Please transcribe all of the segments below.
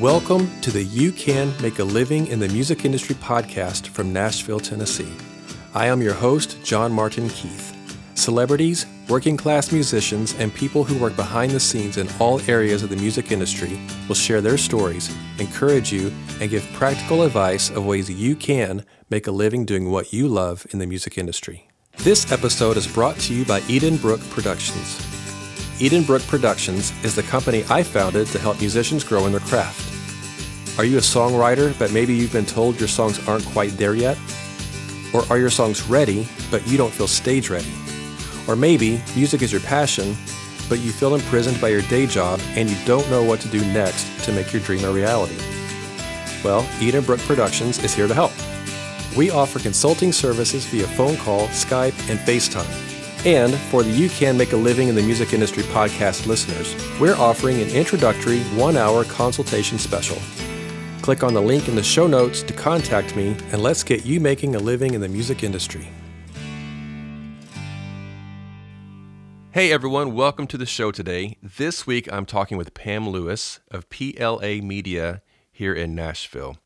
Welcome to the You Can Make a Living in the Music Industry podcast from Nashville, Tennessee. I am your host, John Martin Keith. Celebrities, working class musicians, and people who work behind the scenes in all areas of the music industry will share their stories, encourage you, and give practical advice of ways you can make a living doing what you love in the music industry. This episode is brought to you by Edenbrooke Productions. Edenbrooke Productions is the company I founded to help musicians grow in their craft. Are you a songwriter, but maybe you've been told your songs aren't quite there yet? Or are your songs ready, but you don't feel stage ready? Or maybe music is your passion, but you feel imprisoned by your day job and you don't know what to do next to make your dream a reality? Well, Edenbrooke Productions is here to help. We offer consulting services via phone call, Skype, and FaceTime. And for the You Can Make a Living in the Music Industry podcast listeners, we're offering an introductory one hour consultation special. Click on the link in the show notes to contact me, and let's get you making a living in the music industry. Hey everyone, welcome to the show today. This week I'm talking with Pam Lewis of PLA Media here in Nashville.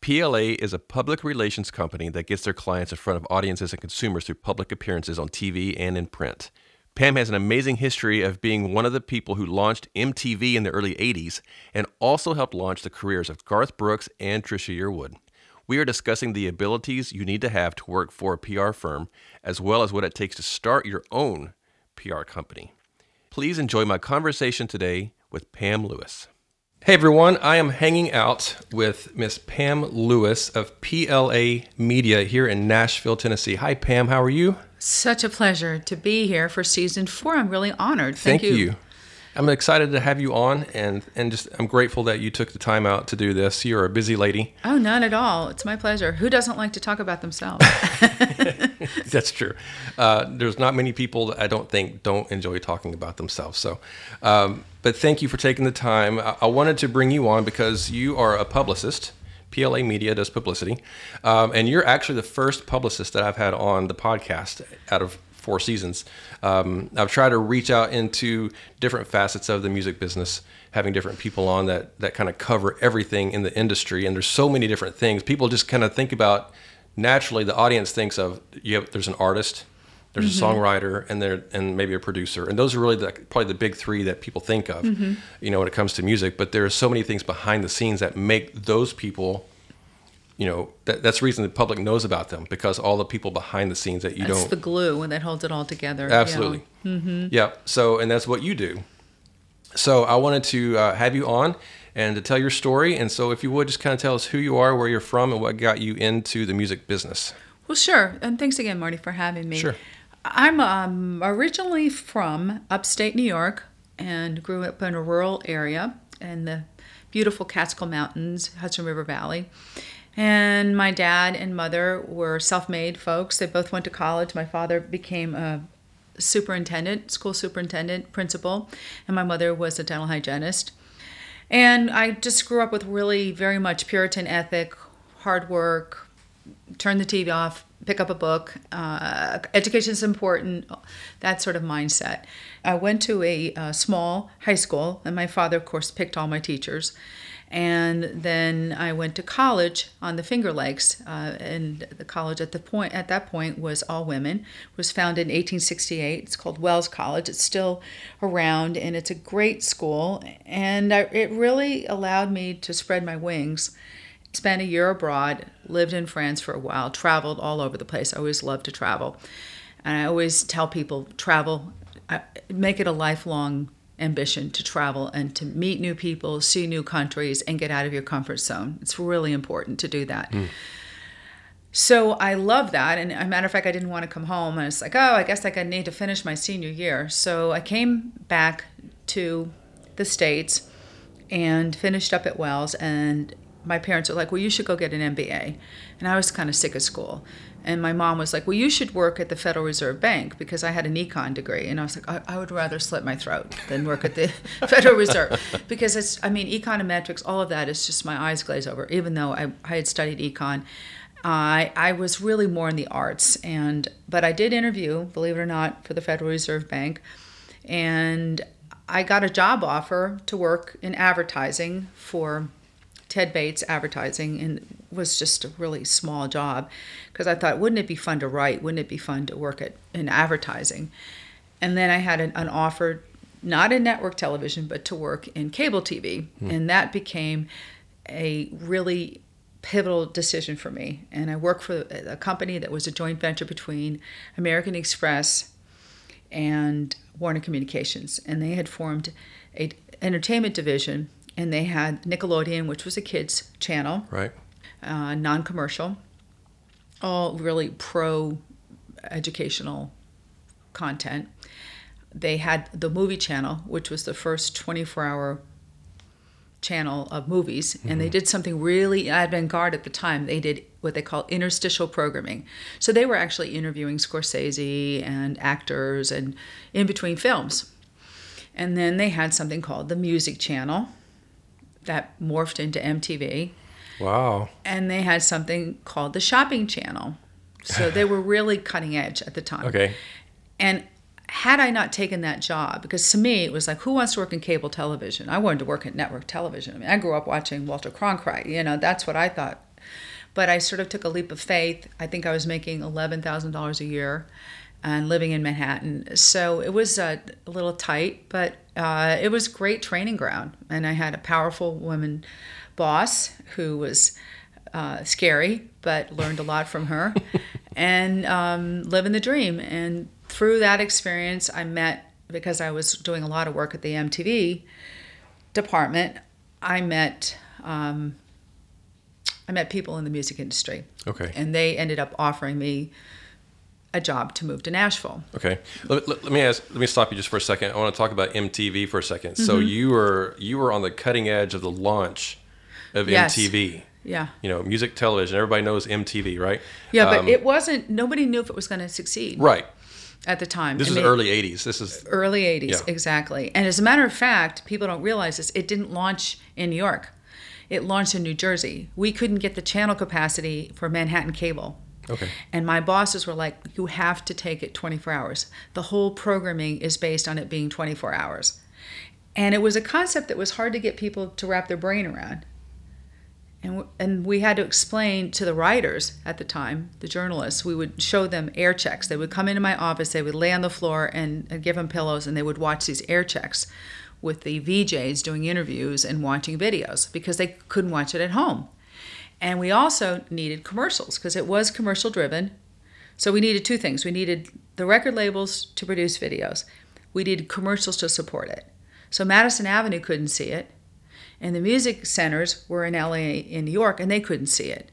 PLA is a public relations company that gets their clients in front of audiences and consumers through public appearances on TV and in print. Pam has an amazing history of being one of the people who launched MTV in the early 80s and also helped launch the careers of Garth Brooks and Trisha Yearwood. We are discussing the abilities you need to have to work for a PR firm, as well as what it takes to start your own PR company. Please enjoy my conversation today with Pam Lewis. Hey everyone, I am hanging out with Miss Pam Lewis of PLA Media here in Nashville, Tennessee. Hi Pam, how are you? Such a pleasure to be here for season four. I'm really honored. Thank, Thank you. I'm excited to have you on, and and just I'm grateful that you took the time out to do this. You're a busy lady. Oh, none at all. It's my pleasure. Who doesn't like to talk about themselves? That's true. Uh, there's not many people that I don't think don't enjoy talking about themselves. So, um, but thank you for taking the time. I, I wanted to bring you on because you are a publicist. PLA Media does publicity, um, and you're actually the first publicist that I've had on the podcast out of four seasons. Um, I've tried to reach out into different facets of the music business, having different people on that that kind of cover everything in the industry. And there's so many different things. People just kind of think about naturally. The audience thinks of you have, there's an artist, there's mm-hmm. a songwriter, and there and maybe a producer, and those are really the, probably the big three that people think of, mm-hmm. you know, when it comes to music. But there are so many things behind the scenes that make those people you know that, that's the reason the public knows about them because all the people behind the scenes that you that's don't the glue when that holds it all together. Absolutely. Yeah. Mm-hmm. yeah so and that's what you do. So i wanted to uh, have you on and to tell your story and so if you would just kind of tell us who you are where you're from and what got you into the music business. Well sure and thanks again marty for having me. Sure. I'm um, originally from upstate new york and grew up in a rural area in the beautiful catskill mountains hudson river valley and my dad and mother were self made folks. They both went to college. My father became a superintendent, school superintendent, principal, and my mother was a dental hygienist. And I just grew up with really very much Puritan ethic, hard work, turn the TV off, pick up a book. Uh, education is important, that sort of mindset. I went to a, a small high school, and my father, of course, picked all my teachers and then I went to college on the Finger Lakes, uh, and the college at the point at that point was all women. Was founded in 1868. It's called Wells College. It's still around, and it's a great school, and I, it really allowed me to spread my wings. Spent a year abroad, lived in France for a while, traveled all over the place. I always love to travel, and I always tell people travel, make it a lifelong ambition to travel and to meet new people, see new countries, and get out of your comfort zone. It's really important to do that. Mm. So I love that. And a matter of fact, I didn't want to come home. And it's like, oh, I guess like I need to finish my senior year. So I came back to the States and finished up at Wells. And my parents were like, well, you should go get an MBA. And I was kind of sick of school. And my mom was like, Well, you should work at the Federal Reserve Bank because I had an econ degree. And I was like, I, I would rather slit my throat than work at the Federal Reserve because it's, I mean, econometrics, all of that is just my eyes glaze over, even though I, I had studied econ. I, I was really more in the arts and but I did interview, believe it or not, for the Federal Reserve Bank, and I got a job offer to work in advertising for Ted Bates Advertising, and was just a really small job because I thought, wouldn't it be fun to write? Wouldn't it be fun to work at in advertising? And then I had an, an offer, not in network television, but to work in cable TV, hmm. and that became a really pivotal decision for me. And I worked for a company that was a joint venture between American Express and Warner Communications, and they had formed a entertainment division, and they had Nickelodeon, which was a kids channel, Right. Uh, non-commercial, all really pro educational content. They had the movie channel, which was the first 24-hour channel of movies, and they did something really avant-garde at the time. They did what they call interstitial programming. So they were actually interviewing Scorsese and actors and in between films. And then they had something called the music channel that morphed into MTV Wow. and they had something called the shopping channel. So they were really cutting edge at the time. Okay. And had I not taken that job, because to me it was like, who wants to work in cable television? I wanted to work in network television. I mean, I grew up watching Walter Cronkite. You know, that's what I thought. But I sort of took a leap of faith. I think I was making eleven thousand dollars a year, and living in Manhattan. So it was uh, a little tight, but uh, it was great training ground. And I had a powerful woman boss who was uh, scary, but learned a lot from her, and um, living the dream. And through that experience, I met because I was doing a lot of work at the MTV department. I met um, I met people in the music industry, Okay. and they ended up offering me a job to move to Nashville. Okay. Let, let, let me ask. Let me stop you just for a second. I want to talk about MTV for a 2nd So Mm-hmm. you were you were on the cutting edge of the launch of Yes. MTV. Yeah. You know, music television. Everybody knows MTV, right? Yeah, but Um, it wasn't. Nobody knew if it was going to succeed right. at the time. This I is mean, early '80s. This is early 80s Yeah. exactly and as a matter of fact people don't realize this it didn't launch in new york it launched in new jersey we couldn't get the channel capacity for manhattan cable okay. and my bosses were like you have to take it 24 hours the whole programming is based on it being 24 hours and it was a concept that was hard to get people to wrap their brain around and, and we had to explain to the writers at the time, the journalists, we would show them air checks. They would come into my office, they would lay on the floor and, and give them pillows, and they would watch these air checks with the VJs doing interviews and watching videos because they couldn't watch it at home. And we also needed commercials because it was commercial driven. So we needed two things. We needed the record labels to produce videos. We needed commercials to support it. So Madison Avenue couldn't see it and the music centers were in LA in New York and they couldn't see it.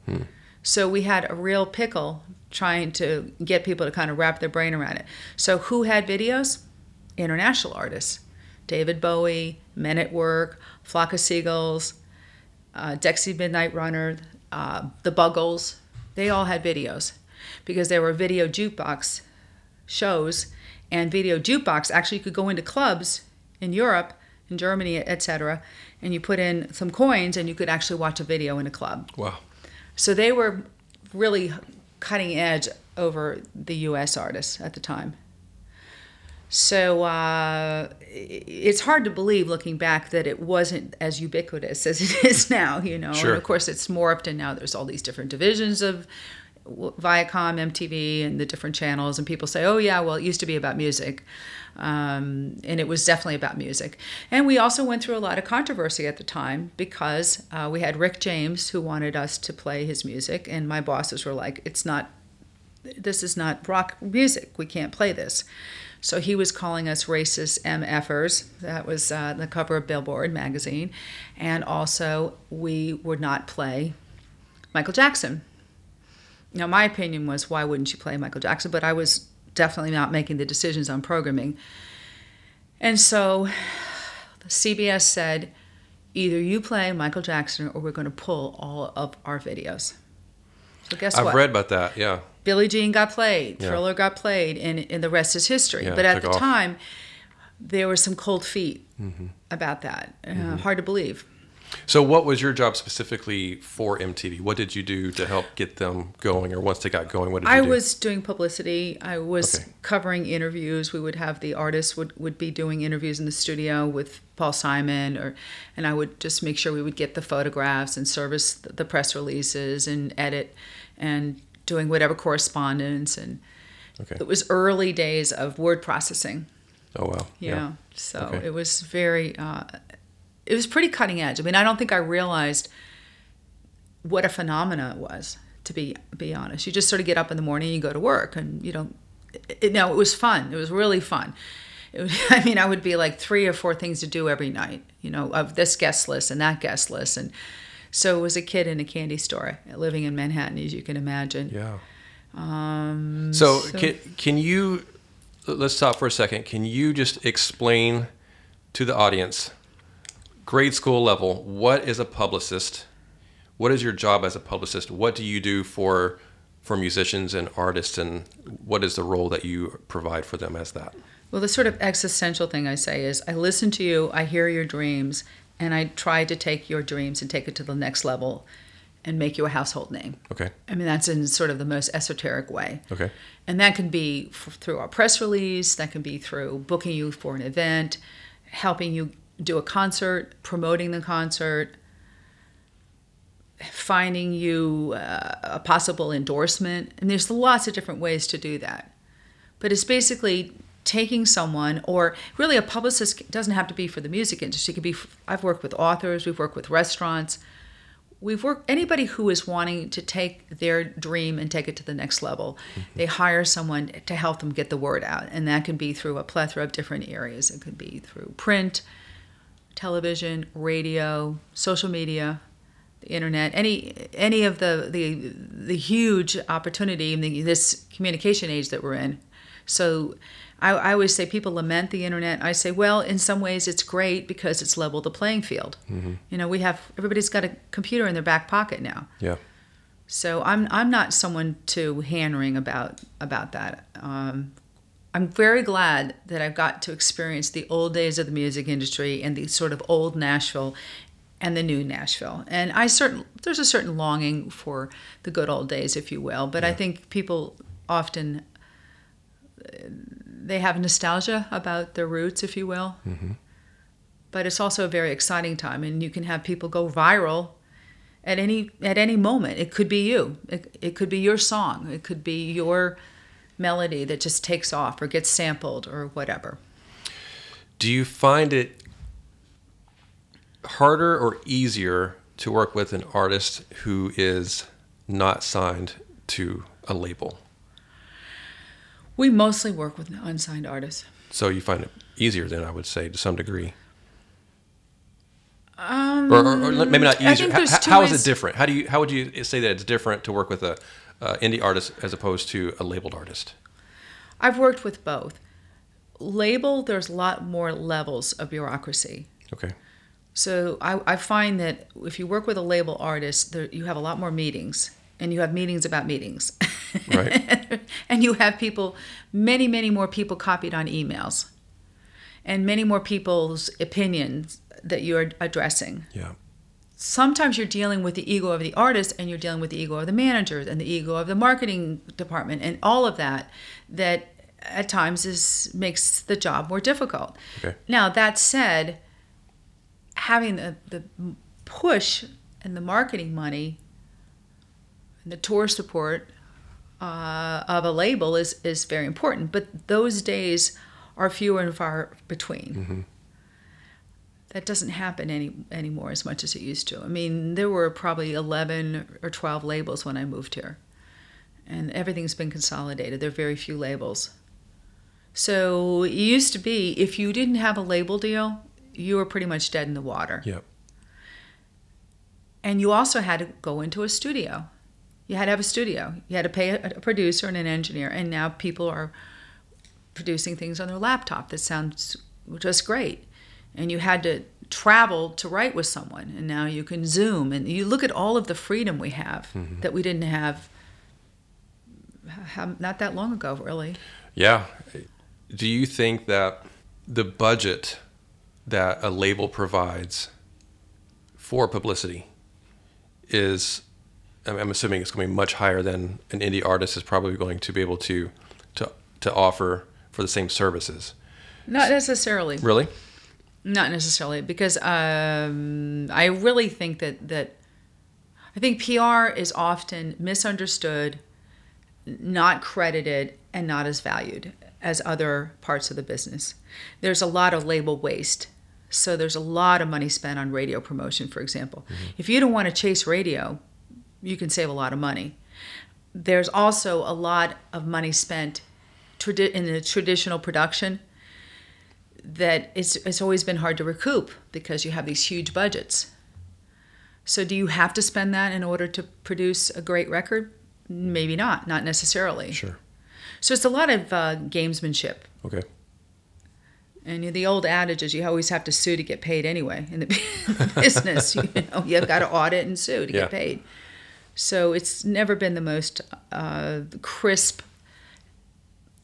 So we had a real pickle trying to get people to kind of wrap their brain around it. So who had videos? International artists. David Bowie, Men at Work, Flock of Seagulls, uh, Dexy Midnight Runner, uh, The Buggles. They all had videos because there were video jukebox shows and video jukebox actually you could go into clubs in Europe in Germany etc and you put in some coins and you could actually watch a video in a club Wow. so they were really cutting edge over the US artists at the time so uh, it's hard to believe looking back that it wasn't as ubiquitous as it is now you know Sure. and of course it's morphed and now there's all these different divisions of Viacom, MTV, and the different channels, and people say, "Oh yeah, well it used to be about music," um, and it was definitely about music. And we also went through a lot of controversy at the time because uh, we had Rick James who wanted us to play his music, and my bosses were like, "It's not, this is not rock music. We can't play this." So he was calling us racist MFers. That was uh, the cover of Billboard magazine, and also we would not play Michael Jackson. Now, my opinion was, why wouldn't you play Michael Jackson? But I was definitely not making the decisions on programming. And so CBS said, either you play Michael Jackson or we're going to pull all of our videos. So guess what? I've read about that. Yeah. Billie Jean got played, Yeah. Thriller got played, and, and the rest is history. Yeah, but at the off. time, there were some cold feet Mm-hmm. about that. Uh, Hard to believe. So, what was your job specifically for MTV? What did you do to help get them going, or once they got going, what did you I do? was doing publicity. I was Okay. covering interviews. We would have the artists would, would be doing interviews in the studio with Paul Simon, or and I would just make sure we would get the photographs and service the, press releases and edit and doing whatever correspondence. And okay. it was early days of word processing. Oh wow. Yeah. So Okay. it was very, uh, it was pretty cutting edge. I mean, I don't think I realized what a phenomena it was. To be be honest, you just sort of get up in the morning, you go to work, and you don't. It, no, it was fun. It was really fun. It I mean, I would be like three or four things to do every night. You know, of this guest list and that guest list, and so it was a kid in a candy store living in Manhattan, as you can imagine. Yeah. Um, So, so- can can you let's stop for a second. Can you just explain to the audience, grade school level, what is a publicist? What is your job as a publicist? What do you do for for musicians and artists, and what is the role that you provide for them as that? Well, the sort of existential thing I say is I listen to you, I hear your dreams, and I try to take your dreams and take it to the next level and make you a household name. Okay. I mean, that's in sort of the most esoteric way. Okay. And that can be f- through our press release, that can be through booking you for an event, helping you do a concert, promoting the concert, finding you uh, a possible endorsement. And there's lots of different ways to do that. But it's basically taking someone, or really a publicist doesn't have to be for the music industry. It could be, I've worked with authors, we've worked with restaurants. We've worked, anybody who is wanting to take their dream and take it to the next level, they hire someone to help them get the word out. And that can be through a plethora of different areas. It could be through print, television, radio, social media, the internet, any any of the the the huge opportunity in the, this communication age that we're in. So I, I always say people lament the internet. I say, well, in some ways it's great because it's leveled the playing field. You know, we have everybody's got a computer in their back pocket now. Yeah. So I'm I'm not someone to hand wring about about that. Um, I'm very glad that I've got to experience the old days of the music industry and the sort of old Nashville and the new Nashville. And I certain there's a certain longing for the good old days, if you will. But I think people often they have nostalgia about their roots, if you will. Mm-hmm. But it's also a very exciting time, and you can have people go viral at any at any moment. It could be you. It, it could be your song. It could be your melody that just takes off or gets sampled or whatever. Do you find it harder or easier to work with an artist who is not signed to a label? We mostly work with unsigned artists. So you find it easier then I would say to some degree. Um, Or, or, or maybe not easier. How, how is it different? How do you how would you say that it's different to work with a uh, indie artist as opposed to a labeled artist? I've worked with both. Label, there's a lot more levels of bureaucracy. Okay. So I, I find that if you work with a label artist, there, you have a lot more meetings, and you have meetings about meetings. Right. and you have people, many, many more people copied on emails, and many more people's opinions that you're addressing. Yeah. Sometimes you're dealing with the ego of the artist, and you're dealing with the ego of the managers, and the ego of the marketing department, and all of that. That at times is makes the job more difficult. Okay. Now that said, having the, the push and the marketing money and the tour support uh, of a label is, is very important. But those days are fewer and far between. That doesn't happen any anymore as much as it used to. I mean, there were probably 11 or 12 labels when I moved here. And everything's been consolidated. There are very few labels. So it used to be if you didn't have a label deal, you were pretty much dead in the water. Yeah. And you also had to go into a studio. You had to have a studio. You had to pay a producer and an engineer. And now people are producing things on their laptop that sounds just great. And you had to travel to write with someone. And now you can Zoom. And you look at all of the freedom we have mm-hmm. that we didn't have not that long ago, really. Yeah. Do you think that the budget that a label provides for publicity is, I'm I'm assuming it's going to be much higher than an indie artist is probably going to be able to to to offer for the same services. Not necessarily. Really? Not necessarily, because um, I really think that that I think PR is often misunderstood, not credited, and not as valued as other parts of the business. There's a lot of label waste. So there's a lot of money spent on radio promotion, for example. If you don't want to chase radio, you can save a lot of money. There's also a lot of money spent in the traditional production that it's it's always been hard to recoup because you have these huge budgets. So do you have to spend that in order to produce a great record? Maybe not, not necessarily. Sure. So it's a lot of uh, gamesmanship. Okay. And the old adage is you always have to sue to get paid anyway in the business. You know, you've got to audit and sue to Yeah. get paid. So it's never been the most uh, crisp,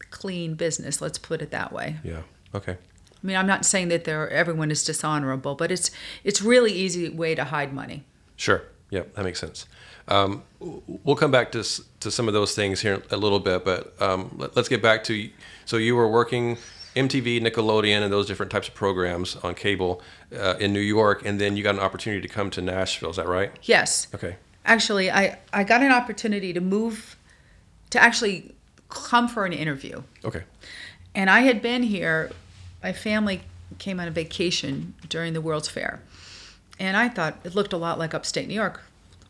clean business. Let's put it that way. Yeah. Okay. I mean, I'm not saying that there everyone is dishonorable, but it's it's really easy way to hide money. Sure. Yeah, that makes sense. Um, we'll come back to to some of those things here a little bit, but um, let, us get back to so you were working MTV, Nickelodeon, and those different types of programs on cable uh, in New York, and then you got an opportunity to come to Nashville. Is that right? Yes. Okay. Actually, I, I got an opportunity to move, to actually come for an interview. Okay. And I had been here, my family came on a vacation during the World's Fair. And I thought it looked a lot like upstate New York,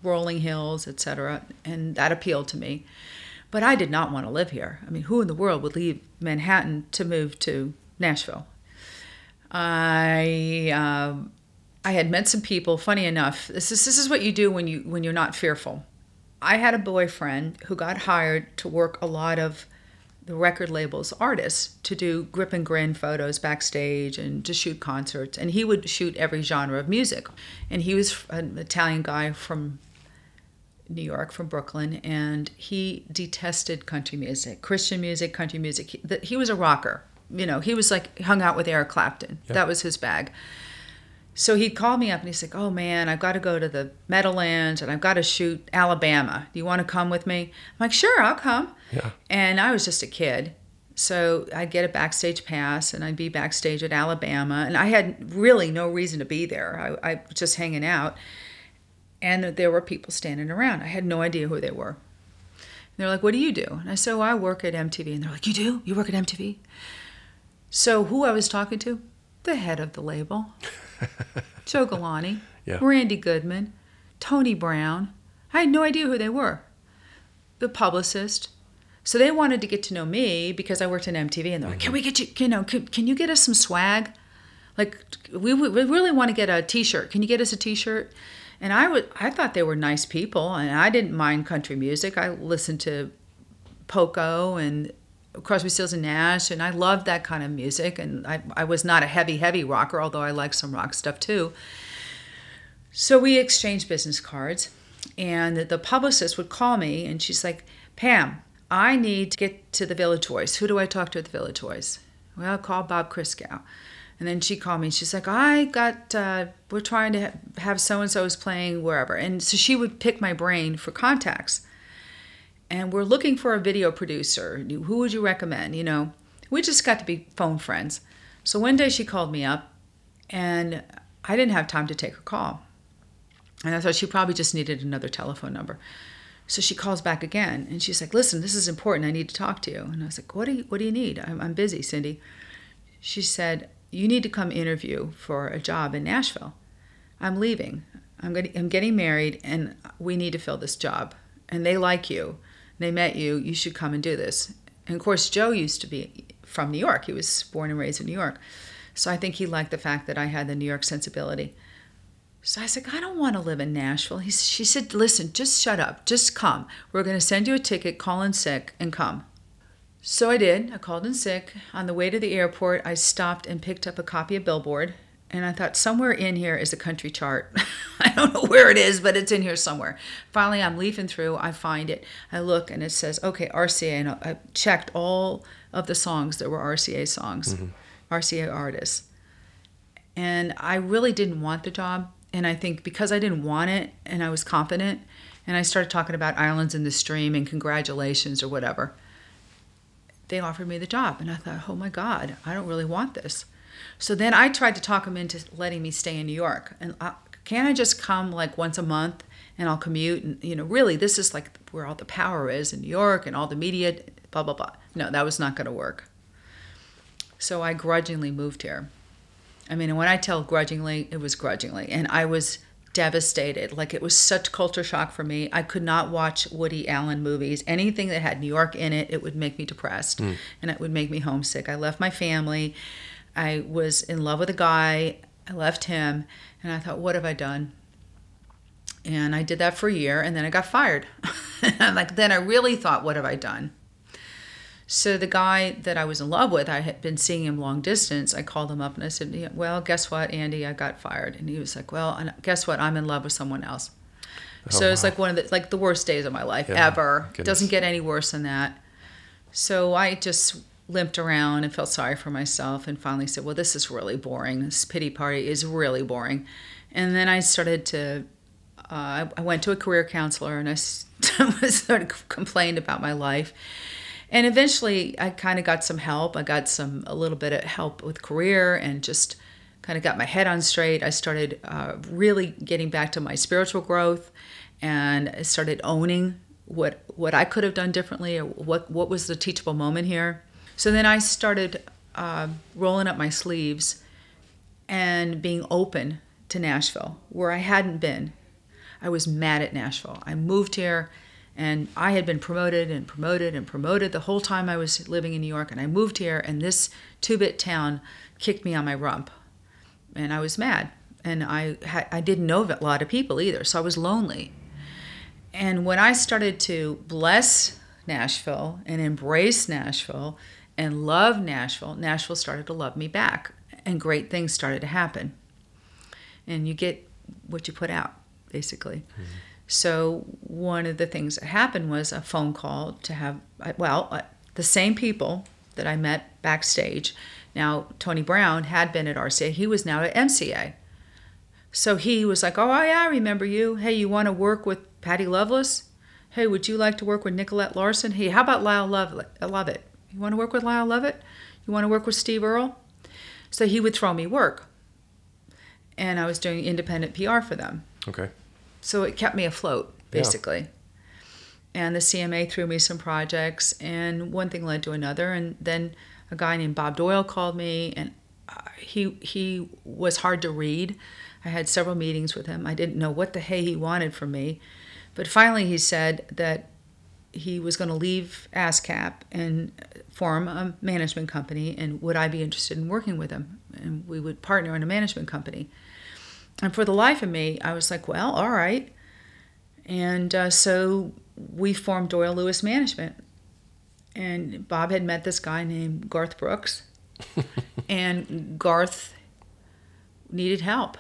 rolling hills, etc. And that appealed to me. But I did not want to live here. I mean, who in the world would leave Manhattan to move to Nashville? I um, I had met some people. Funny enough, this is this is what you do when you when you're not fearful. I had a boyfriend who got hired to work a lot of the record labels artists to do grip and grin photos backstage and to shoot concerts. And he would shoot every genre of music. And he was an italian guy from new york from brooklyn and he detested country music christian music country music. He, the, he was a rocker. You know he was like hung out with eric clapton. That was his bag so he called me up and he's like, "Oh man, I've got to go to the Meadowlands and I've got to shoot Alabama. Do you want to come with me?" I'm like, "Sure, I'll come." Yeah. And I was just a kid, so I'd get a backstage pass and I'd be backstage at Alabama, and I had really no reason to be there. I, I was just hanging out, and there were people standing around. I had no idea who they were. And they're like, "What do you do?" And I said, "Oh, I work at MTV." And they're like, "You do? You work at MTV?" So who I was talking to? The head of the label. Joe Galante, Yeah. Randy Goodman, Tony Brown. I had no idea who they were. The publicist. So they wanted to get to know me because I worked in MTV, and they're like, "Can we mm-hmm. get you? You know, can, can you get us some swag? Like, we, we we really want to get a T-shirt. Can you get us a T-shirt?" And I would I thought they were nice people, and I didn't mind country music. I listened to Poco and Crosby, Stills and Nash, and I loved that kind of music. And I, I was not a heavy, heavy rocker, although I liked some rock stuff too. So we exchanged business cards, and the, publicist would call me, and she's like, Pam, I need to get to the Village Voice. Who do I talk to at the Village Voice? Well, call Bob Christgau. And then she called me and she's like, I got, uh, we're trying to have so and so's playing wherever. And so she would pick my brain for contacts and we're looking for a video producer. Who would you recommend? You know, we just got to be phone friends. So one day she called me up, and I didn't have time to take her call. And I thought she probably just needed another telephone number. So she calls back again, and she's like, "Listen, this is important. I need to talk to you." And I was like, "What do you What do you need? I'm, I'm busy, Cindy." She said, "You need to come interview for a job in Nashville. I'm leaving. I'm getting I'm getting married, and we need to fill this job. And they like you. They met you. You should come and do this." And of course, Joe used to be from New York. He was born and raised in New York, so I think he liked the fact that I had the New York sensibility. So I said, I don't want to live in Nashville. He, she said, listen, just shut up. Just come. We're going to send you a ticket, call in sick, and come. So I did. I called in sick. On the way to the airport, I stopped and picked up a copy of Billboard. And I thought, somewhere in here is a country chart. I don't know where it is, but it's in here somewhere. Finally, I'm leafing through. I find it. I look, and it says, okay, RCA. And I checked all of the songs that were RCA songs, mm-hmm. RCA artists. And I really didn't want the job. And I think because I didn't want it and I was confident, and I started talking about islands in the stream and congratulations or whatever, they offered me the job. And I thought, oh my God, I don't really want this. So then I tried to talk them into letting me stay in New York. And I, can't I just come like once a month and I'll commute? And, you know, really, this is like where all the power is in New York and all the media, blah, blah, blah. No, that was not going to work. So I grudgingly moved here. I mean, when I tell grudgingly, it was grudgingly. And I was devastated. Like it was such culture shock for me. I could not watch Woody Allen movies. Anything that had New York in it, it would make me depressed mm. and it would make me homesick. I left my family. I was in love with a guy. I left him and I thought, what have I done? And I did that for a year and then I got fired. like then I really thought, what have I done? So the guy that I was in love with, I had been seeing him long distance. I called him up and I said, "Well, guess what, Andy? I got fired." And he was like, "Well, guess what? I'm in love with someone else." Oh, so it's wow. like one of the like the worst days of my life yeah, ever. Goodness. Doesn't get any worse than that. So I just limped around and felt sorry for myself and finally said, "Well, this is really boring. This pity party is really boring." And then I started to uh, I went to a career counselor and I started complained about my life and eventually i kind of got some help i got some a little bit of help with career and just kind of got my head on straight i started uh, really getting back to my spiritual growth and I started owning what what i could have done differently or what what was the teachable moment here so then i started uh, rolling up my sleeves and being open to nashville where i hadn't been i was mad at nashville i moved here and I had been promoted and promoted and promoted the whole time I was living in New York. And I moved here, and this two bit town kicked me on my rump. And I was mad. And I, I didn't know a lot of people either, so I was lonely. And when I started to bless Nashville and embrace Nashville and love Nashville, Nashville started to love me back. And great things started to happen. And you get what you put out, basically. Mm-hmm. So one of the things that happened was a phone call to have, well, uh, the same people that I met backstage. Now, Tony Brown had been at RCA, he was now at MCA. So he was like, Oh, yeah, I remember you. Hey, you want to work with Patty Loveless? Hey, would you like to work with Nicolette Larson? Hey, how about Lyle Lovett? You want to work with Lyle Lovett? You want to work with Steve Earle? So he would throw me work. And I was doing independent PR for them. Okay so it kept me afloat basically. Yeah. And the CMA threw me some projects, and one thing led to another. And then a guy named Bob Doyle called me, and he he was hard to read. I had several meetings with him. I didn't know what the hey he wanted from me, but finally he said that he was going to leave ASCAP and form a management company, and would I be interested in working with him? And we would partner in a management company. And for the life of me, I was like, well, all right. And uh, so we formed Doyle Lewis Management. And Bob had met this guy named Garth Brooks. and Garth needed help.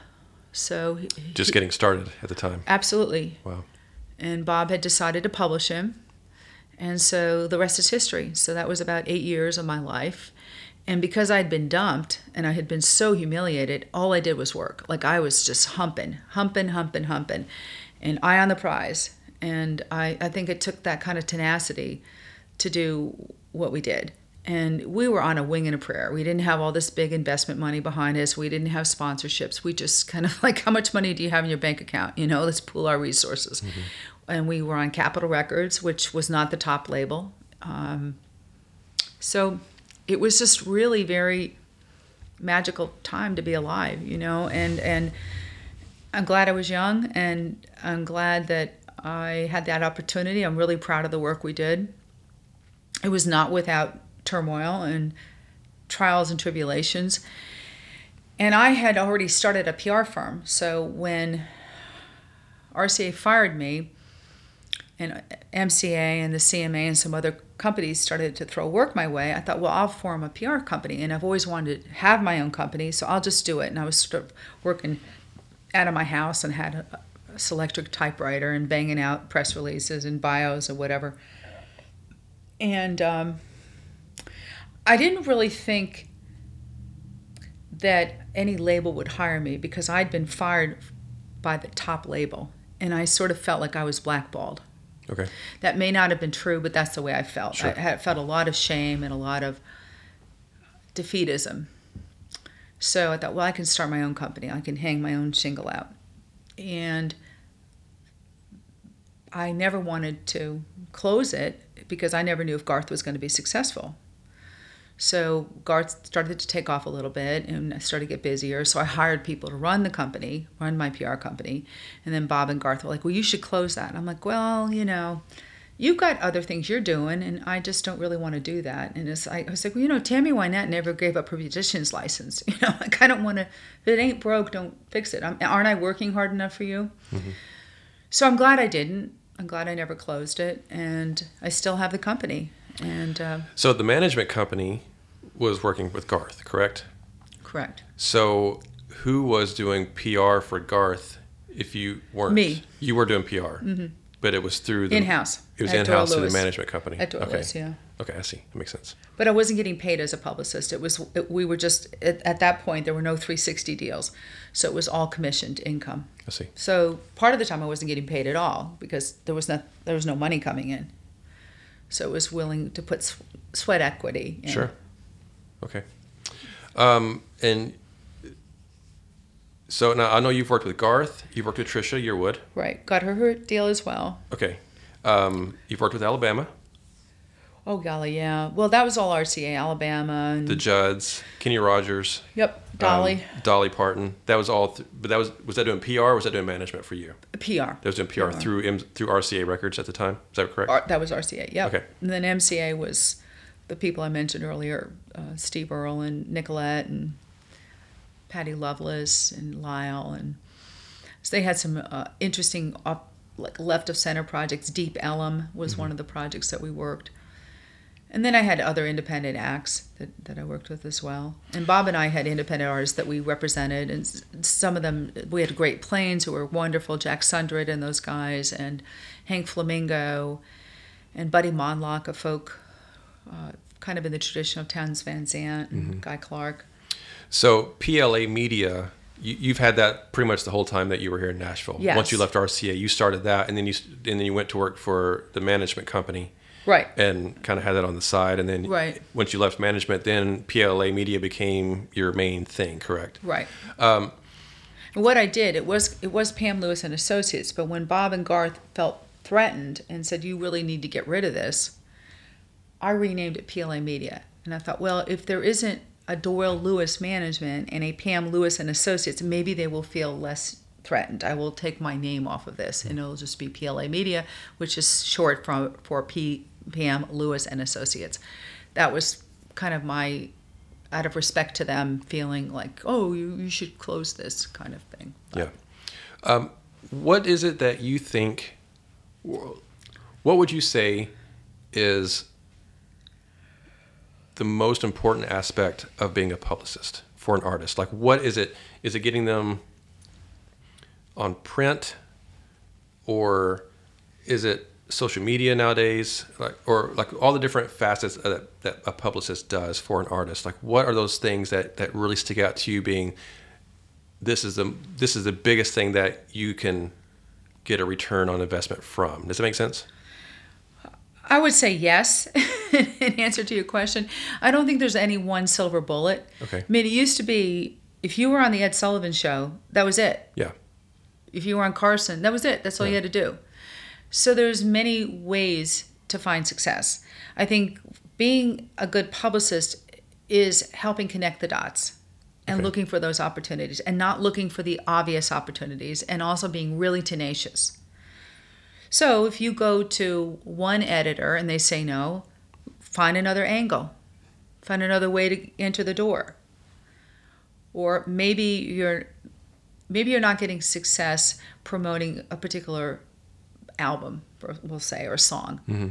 So he, just getting started at the time. Absolutely. Wow. And Bob had decided to publish him. And so the rest is history. So that was about eight years of my life. And because I'd been dumped and I had been so humiliated, all I did was work. Like I was just humping, humping, humping, humping, and eye on the prize. And I, I think it took that kind of tenacity to do what we did. And we were on a wing and a prayer. We didn't have all this big investment money behind us. We didn't have sponsorships. We just kind of like, how much money do you have in your bank account? You know, let's pool our resources. Mm-hmm. And we were on Capitol Records, which was not the top label. Um, so it was just really very magical time to be alive, you know, and and I'm glad I was young and I'm glad that I had that opportunity. I'm really proud of the work we did. It was not without turmoil and trials and tribulations. And I had already started a PR firm. So when RCA fired me, and MCA and the CMA and some other companies started to throw work my way, I thought, well, I'll form a PR company. And I've always wanted to have my own company, so I'll just do it. And I was sort of working out of my house and had a, a Selectric typewriter and banging out press releases and bios or whatever. And um, I didn't really think that any label would hire me because I'd been fired by the top label, and I sort of felt like I was blackballed. Okay. That may not have been true, but that's the way I felt. Sure. I had felt a lot of shame and a lot of defeatism. So I thought, well, I can start my own company. I can hang my own shingle out. And I never wanted to close it because I never knew if Garth was going to be successful. So Garth started to take off a little bit and I started to get busier. So I hired people to run the company, run my PR company. And then Bob and Garth were like, well, you should close that. And I'm like, well, you know, you've got other things you're doing and I just don't really want to do that. And it's, I was like, well, you know, Tammy Wynette never gave up her musician's license. You know, like I don't want to, if it ain't broke, don't fix it. I'm, aren't I working hard enough for you? Mm-hmm. So I'm glad I didn't. I'm glad I never closed it. And I still have the company. And uh, So the management company was working with Garth, correct? correct. So who was doing PR for Garth if you weren't? Me. You were doing PR, mm-hmm. but it was through the In-house It was in-house through the management company. At Doyle okay. Lewis, yeah. Okay, I see. That makes sense. But I wasn't getting paid as a publicist. It was it, we were just at, at that point there were no 360 deals, so it was all commissioned income. I see. So part of the time I wasn't getting paid at all because there was no there was no money coming in. So it was willing to put sweat equity. in. Sure. Okay. Um, and so now I know you've worked with Garth. You've worked with Trisha Yearwood. Right. Got her her deal as well. Okay. Um, you've worked with Alabama, Oh golly, yeah. Well, that was all RCA, Alabama, and the Judds, Kenny Rogers, yep, um, Dolly, Dolly Parton. That was all. Th- but that was was that doing PR or was that doing management for you? PR. That was doing PR through M- through RCA Records at the time. Is that correct? R- that was RCA. Yep. Okay. And then MCA was the people I mentioned earlier, uh, Steve Earle and Nicolette and Patty Loveless and Lyle, and so they had some uh, interesting op- like left of center projects. Deep Ellum was one of the projects that we worked. And then I had other independent acts that, that I worked with as well. And Bob and I had independent artists that we represented, and s- some of them we had Great Plains who were wonderful, Jack Sundrud and those guys, and Hank Flamingo, and Buddy Mondlock, a folk, uh, kind of in the tradition of Townes Van Zandt and Guy Clark. So PLA Media, you, you've had that pretty much the whole time that you were here in Nashville. Yes. Once you left RCA, you started that, and then you and then you went to work for the management company. Right. and kind of had that on the side. And then Right. once you left management, then PLA Media became your main thing, correct? Right. Um, and what I did, it was it was Pam Lewis and Associates, but when Bob and Garth felt threatened and said, "You really need to get rid of this," I renamed it PLA Media, and I thought, well, if there isn't a Doyle Lewis Management and a Pam Lewis and Associates, maybe they will feel less threatened. I will take my name off of this, and it'll just be PLA Media, which is short for for P, Pam Lewis and Associates. That was kind of my out of respect to them, feeling like, oh, you, you should close this kind of thing. Yeah. Um, what is it that you think? What would you say is the most important aspect of being a publicist for an artist? Like, what is it? Is it getting them on print, or is it social media nowadays? Like, or like all the different facets that, that a publicist does for an artist. Like, what are those things that that really stick out to you? Being this is the this is the biggest thing that you can get a return on investment from. Does that make sense? I would say yes in answer to your question. I don't think there's any one silver bullet. Okay. I mean, it used to be if you were on the Ed Sullivan show, that was it. Yeah. If you were on Carson, that was it. That's all you had to do. So there's many ways to find success. I think being a good publicist is helping connect the dots and Okay. looking for those opportunities and not looking for the obvious opportunities and also being really tenacious. So if you go to one editor and they say no, find another angle. Find another way to enter the door. Or maybe you're maybe you're not getting success promoting a particular album, we'll say, or song. Mm-hmm.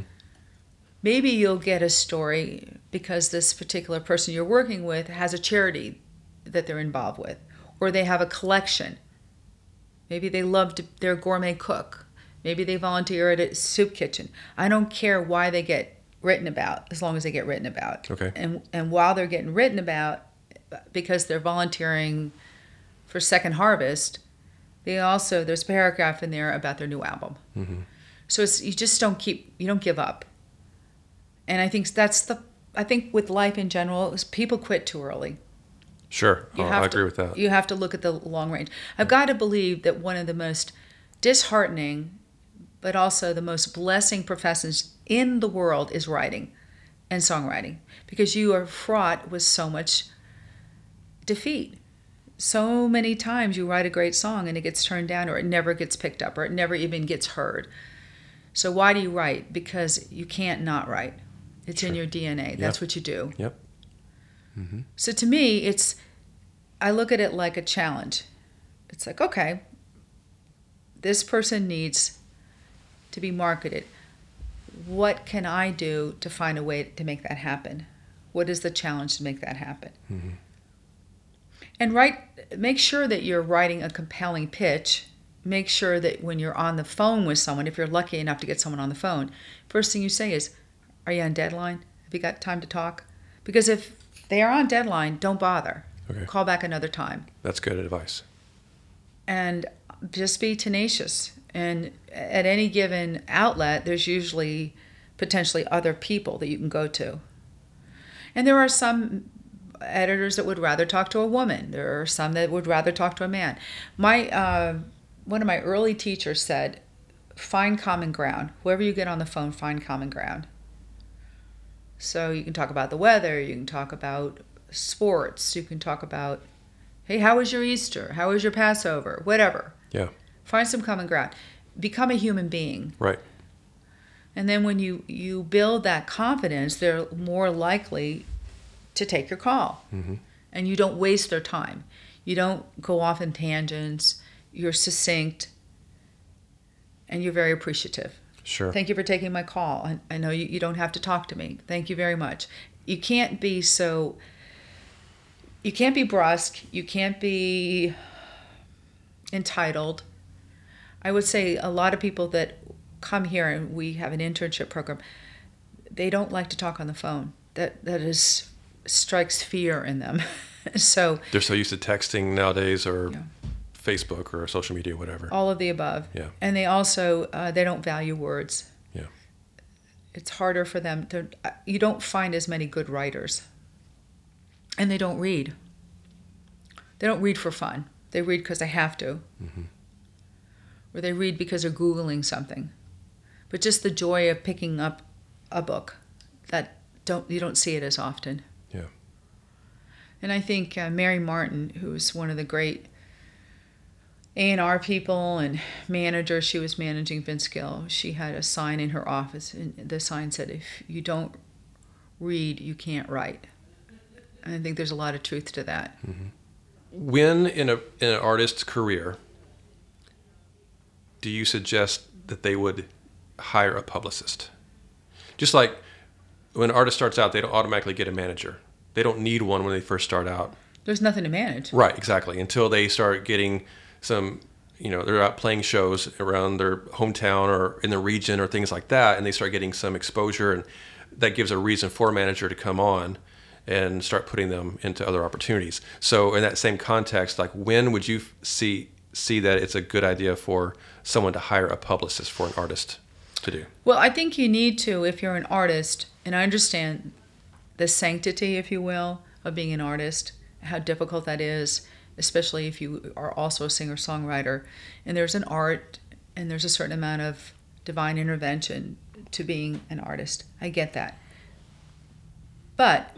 Maybe you'll get a story because this particular person you're working with has a charity that they're involved with, or they have a collection. Maybe they love to, their gourmet cook. Maybe they volunteer at a soup kitchen. I don't care why they get written about, as long as they get written about. Okay. And and while they're getting written about, because they're volunteering for Second Harvest, They also there's a paragraph in there about their new album. Mm-hmm. So it's you just don't keep you don't give up. And I think that's the I think with life in general is people quit too early. Sure. Oh, I to- agree with that. You have to look at the long range. I've got to believe that one of the most disheartening, but also the most blessing professions in the world is writing and songwriting because you are fraught with so much defeat. So many times you write a great song and it gets turned down or it never gets picked up or it never even gets heard. So why do you write? Because you can't not write. It's in your DNA. That's what you do. Yep. Mm-hmm. So to me, it's I look at it like a challenge. It's like, okay, this person needs to be marketed. What can I do to find a way to make that happen? What is the challenge to make that happen? Mm-hmm. And write make sure that you're writing a compelling pitch. Make sure that when you're on the phone with someone, if you're lucky enough to get someone on the phone, first thing you say is, Are you on deadline? Have you got time to talk? Because if they are on deadline, don't bother. Okay. Call back another time. That's good advice. And just be tenacious. And at any given outlet, there's usually potentially other people that you can go to. And there are some editors that would rather talk to a woman. There are some that would rather talk to a man. My uh, one of my early teachers said, "Find common ground. Whoever you get on the phone, find common ground." So you can talk about the weather. You can talk about sports. You can talk about, "Hey, how was your Easter? How was your Passover? Whatever." Yeah. Find some common ground. Become a human being. Right. And then when you, you build that confidence, they're more likely to take your call. Mhm. And you don't waste their time. You don't go off in tangents. You're succinct. And you're very appreciative. Sure. Thank you for taking my call. I, I know you, you don't have to talk to me. Thank you very much. You can't be so, you can't be brusque. You can't be entitled. I would say a lot of people that come here and we have an internship program, they don't like to talk on the phone. That that is strikes fear in them. so They're so used to texting nowadays or Yeah. Facebook or social media, whatever. all of the above. Yeah. And they also uh, they don't value words. Yeah. It's harder for them to. uh, You don't find as many good writers. And they don't read. They don't read for fun. They read because they have to. Or they read because they're googling something. But just the joy of picking up a book, that don't you don't see it as often. Yeah. And I think uh, Mary Martin, who was one of the great A&R people and managers, she was managing Vince Gill. She had a sign in her office, and the sign said, "If you don't read, you can't write." And I think there's a lot of truth to that. When in a in an artist's career, do you suggest that they would hire a publicist? Just like when an artist starts out, they don't automatically get a manager. They don't need one when they first start out. There's nothing to manage. Right, exactly. Until they start getting some, you know, they're out playing shows around their hometown or in the region or things like that, and they start getting some exposure, and that gives a reason for a manager to come on and start putting them into other opportunities. So, in that same context, like when would you see see that it's a good idea for someone to hire a publicist for an artist to do? Well, I think you need to if you're an artist, and I understand the sanctity, if you will, of being an artist, how difficult that is, especially if you are also a singer songwriter. And there's an art and there's a certain amount of divine intervention to being an artist. I get that. But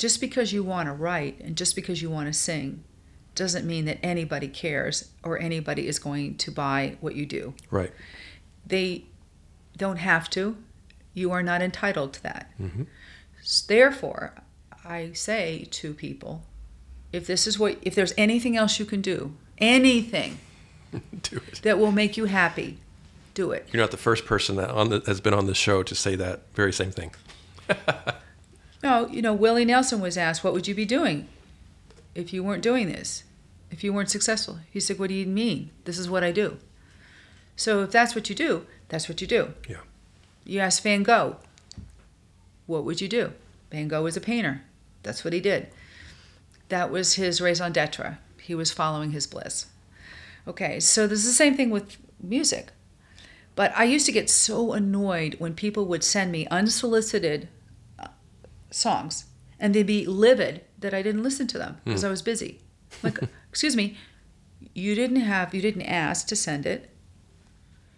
just because you want to write and just because you want to sing doesn't mean that anybody cares or anybody is going to buy what you do Right. they don't have to. You are not entitled to that. Mhm. Therefore, I say to people, if this is what, if there's anything else you can do, anything do it. that will make you happy, do it. You're not the first person that on the, has been on the show to say that very same thing. No, you know, Willie Nelson was asked, what would you be doing if you weren't doing this? If you weren't successful? He said, what do you mean? This is what I do. So if that's what you do, that's what you do. Yeah. You ask Van Gogh, what would you do? Van Gogh was a painter. That's what he did. That was his raison d'etre. He was following his bliss. Okay, so this is the same thing with music. But I used to get so annoyed when people would send me unsolicited songs and they'd be livid that I didn't listen to them hmm. because I was busy. Like, excuse me, you didn't have, you didn't ask to send it.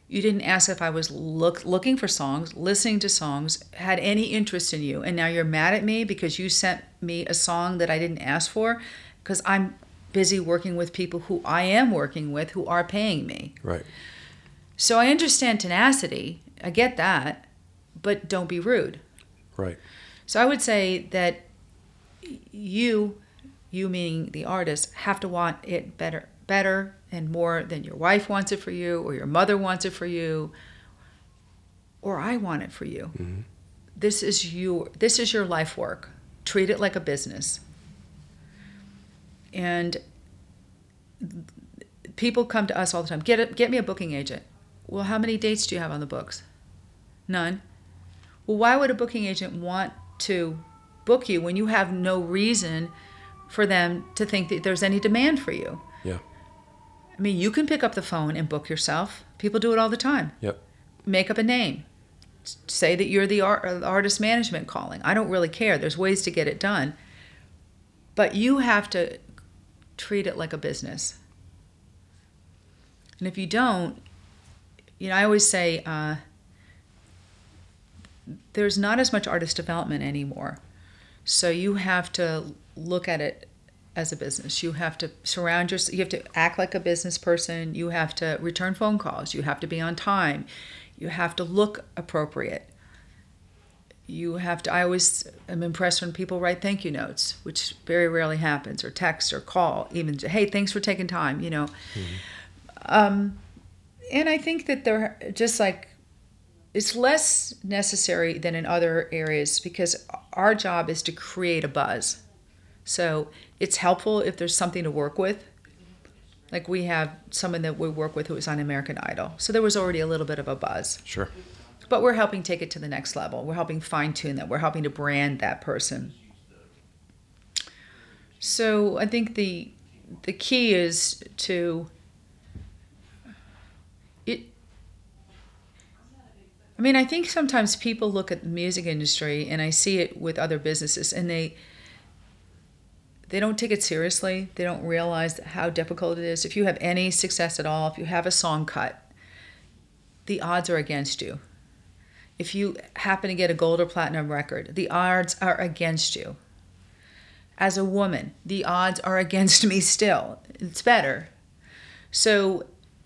You didn't ask if I was look, looking for songs, listening to songs, had any interest in you. And now you're mad at me because you sent me a song that I didn't ask for because I'm busy working with people who I am working with who are paying me. Right. So I understand tenacity. I get that. But don't be rude. Right. So I would say that you, you meaning the artist, have to want it better, better and more than your wife wants it for you, or your mother wants it for you, or I want it for you. Mm-hmm. This is you. This is your life work. Treat it like a business. And people come to us all the time. Get it, get me a booking agent. Well, how many dates do you have on the books? None. Well, why would a booking agent want to book you when you have no reason for them to think that there's any demand for you? Yeah. I mean, you can pick up the phone and book yourself. People do it all the time. Yep. Make up a name. Say that you're the art, uh, artist management calling. I don't really care. There's ways to get it done. But you have to treat it like a business. And if you don't, you know, I always say uh, there's not as much artist development anymore. So you have to look at it as a business. You have to surround yourself, you have to act like a business person. You have to return phone calls. You have to be on time. You have to look appropriate. You have to, I always am impressed when people write thank you notes, which very rarely happens, or text or call, even, hey, thanks for taking time, you know. Um, and I think that they're just like, it's less necessary than in other areas because our job is to create a buzz. So it's helpful if there's something to work with. Like we have someone that we work with who was on American Idol. So there was already a little bit of a buzz. Sure. But we're helping take it to the next level. We're helping fine tune that. We're helping to brand that person. So I think the the key is to I mean, I think sometimes people look at the music industry and I see it with other businesses and they they don't take it seriously. They don't realize how difficult it is. If you have any success at all, if you have a song cut, the odds are against you. If you happen to get a gold or platinum record, the odds are against you. As a woman, the odds are against me still. It's better. So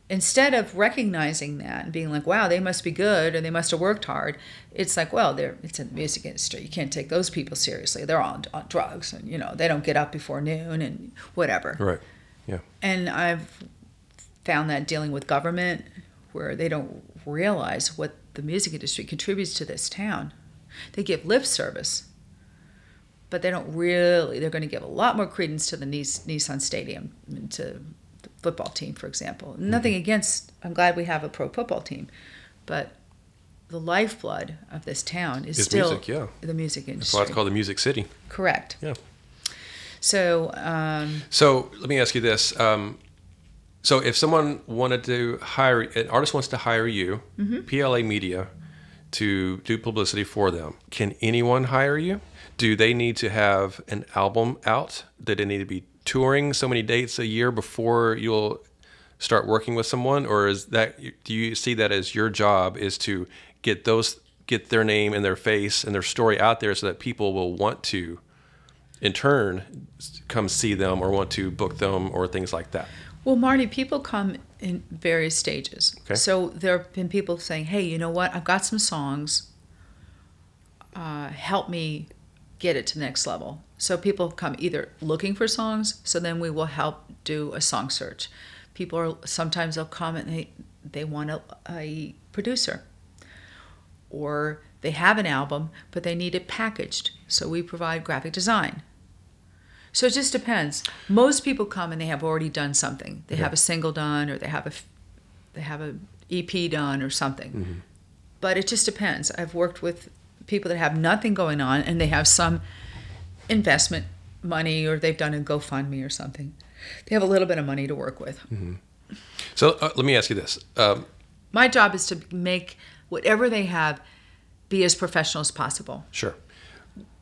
instead of recognizing that and being like, wow, they must be good or they must have worked hard, it's like, well, they're it's in the music industry. You can't take those people seriously. They're all on, on drugs and you know, they don't get up before noon and whatever. Right. Yeah. And I've found that dealing with government where they don't realize what the music industry contributes to this town. They give lip service, but they don't really, they're going to give a lot more credence to the Nissan Stadium, and to football team, for example. Nothing against, I'm glad we have a pro football team, but the lifeblood of this town is Is still music, yeah. the music industry. That's why it's called the Music City. Correct. Yeah. So, um, So let me ask you this. Um, so if someone wanted to hire, an artist wants to hire you, PLA Media, to do publicity for them, can anyone hire you? Do they need to have an album out? Do they need to be touring so many dates a year before you'll start working with someone, or is that do you see that as your job is to get those get their name and their face and their story out there so that people will want to in turn come see them or want to book them or things like that. Well, Marty, people come in various stages. Okay. So there have been people saying, "Hey, you know what? I've got some songs. Uh, help me get it to the next level." So people come either looking for songs, so then we will help do a song search. People are sometimes they'll come and they they want a, a producer, or they have an album but they need it packaged, so we provide graphic design. So it just depends. Most people come and they have already done something. They have a single done, or they have a, they have a EP done, or something. Mm-hmm. But it just depends. I've worked with people that have nothing going on, and they have some investment money, or they've done a GoFundMe or something. They have a little bit of money to work with. So uh, let me ask you this. Um, My job is to make whatever they have be as professional as possible. Sure.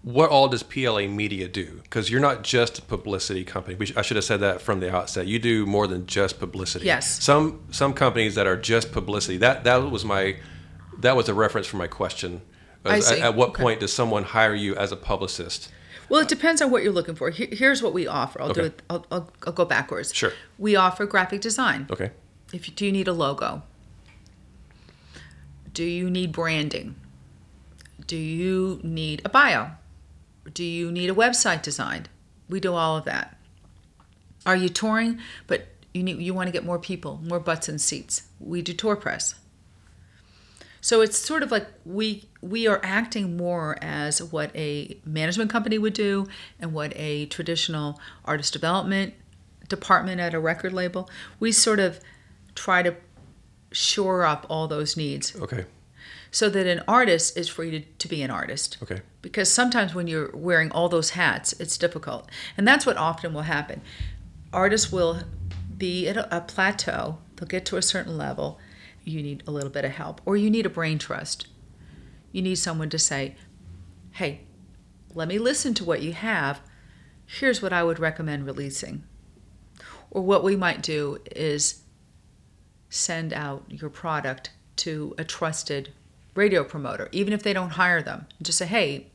What all does PLA Media do? Because you're not just a publicity company. Sh- I should have said that from the outset. You do more than just publicity. Yes. Some some companies that are just publicity. That that was my that was a reference for my question. I see. At, at what Okay. point does someone hire you as a publicist? Well, it depends on what you're looking for. Here's what we offer. I'll do it. I'll, I'll, I'll go backwards. Sure. We offer graphic design. Okay. If you, do you need a logo? Do you need branding? Do you need a bio? Do you need a website designed? We do all of that. Are you touring, but you need you want to get more people, more butts in seats? We do tour press. So it's sort of like we we are acting more as what a management company would do and what a traditional artist development department at a record label. We sort of try to shore up all those needs Okay. so that an artist is free to, to be an artist. Okay. Because sometimes when you're wearing all those hats, it's difficult. And that's what often will happen. Artists will be at a, a plateau, they'll get to a certain level. You need a little bit of help, or you need a brain trust. You need someone to say, hey, let me listen to what you have. Here's what I would recommend releasing. Or what we might do is send out your product to a trusted radio promoter, even if they don't hire them. Just say, hey,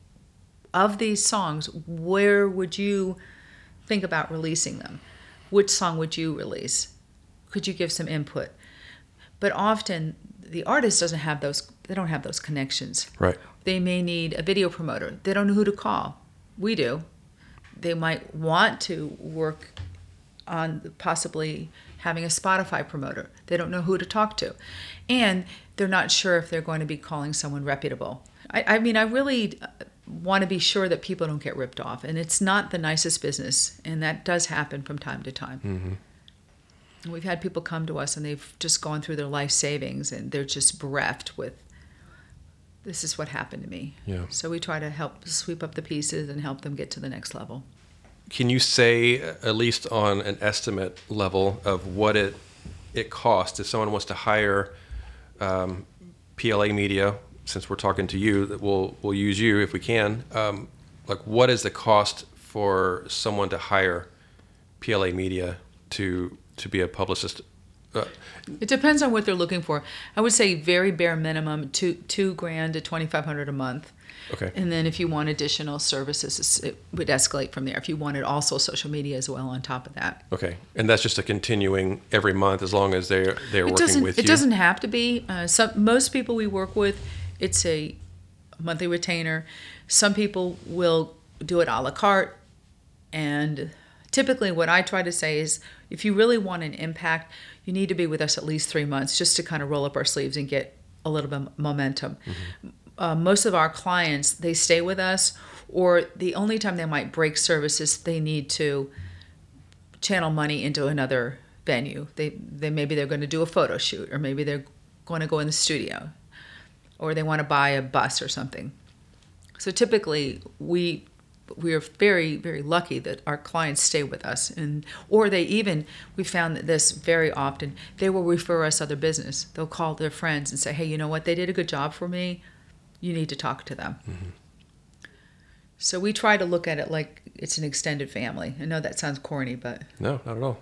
of these songs, where would you think about releasing them? Which song would you release? Could you give some input? But often the artist doesn't have those they don't have those connections. Right. They may need a video promoter. They don't know who to call. We do. They might want to work on possibly having a Spotify promoter. They don't know who to talk to. And they're not sure if they're going to be calling someone reputable. I, I mean, I really uh, want to be sure that people don't get ripped off. And it's not the nicest business. And that does happen from time to time. And We've had people come to us and they've just gone through their life savings and they're just bereft with this is what happened to me. Yeah. So we try to help sweep up the pieces and help them get to the next level. Can you say, uh, at least on an estimate level, of what it it costs if someone wants to hire um, PLA Media? Since we're talking to you, that we'll we'll use you if we can. Um, like, what is the cost for someone to hire PLA Media to to be a publicist? Uh, It depends on what they're looking for. I would say very bare minimum two two grand to twenty five hundred a month. okay. And then if you want additional services, it would escalate from there. If you wanted also social media as well on top of that. Okay, and that's just a continuing every month as long as they're they're It working with It you. It doesn't have to be. Uh, some most people we work with, it's a monthly retainer. Some people will do it a la carte, and typically, what I try to say is, if you really want an impact, you need to be with us at least three months just to kind of roll up our sleeves and get a little bit of momentum. Uh, most of our clients they stay with us, or the only time they might break services, they need to channel money into another venue. They, they maybe they're going to do a photo shoot, or maybe they're going to go in the studio, or they want to buy a bus or something. So typically, we we are very very lucky that our clients stay with us, and or they even we found that this very often they will refer us other business. They'll call their friends and say, hey, you know what? They did a good job for me. You need to talk to them. Mm-hmm. So we try to look at it like it's an extended family. I know that sounds corny, but No, not at all.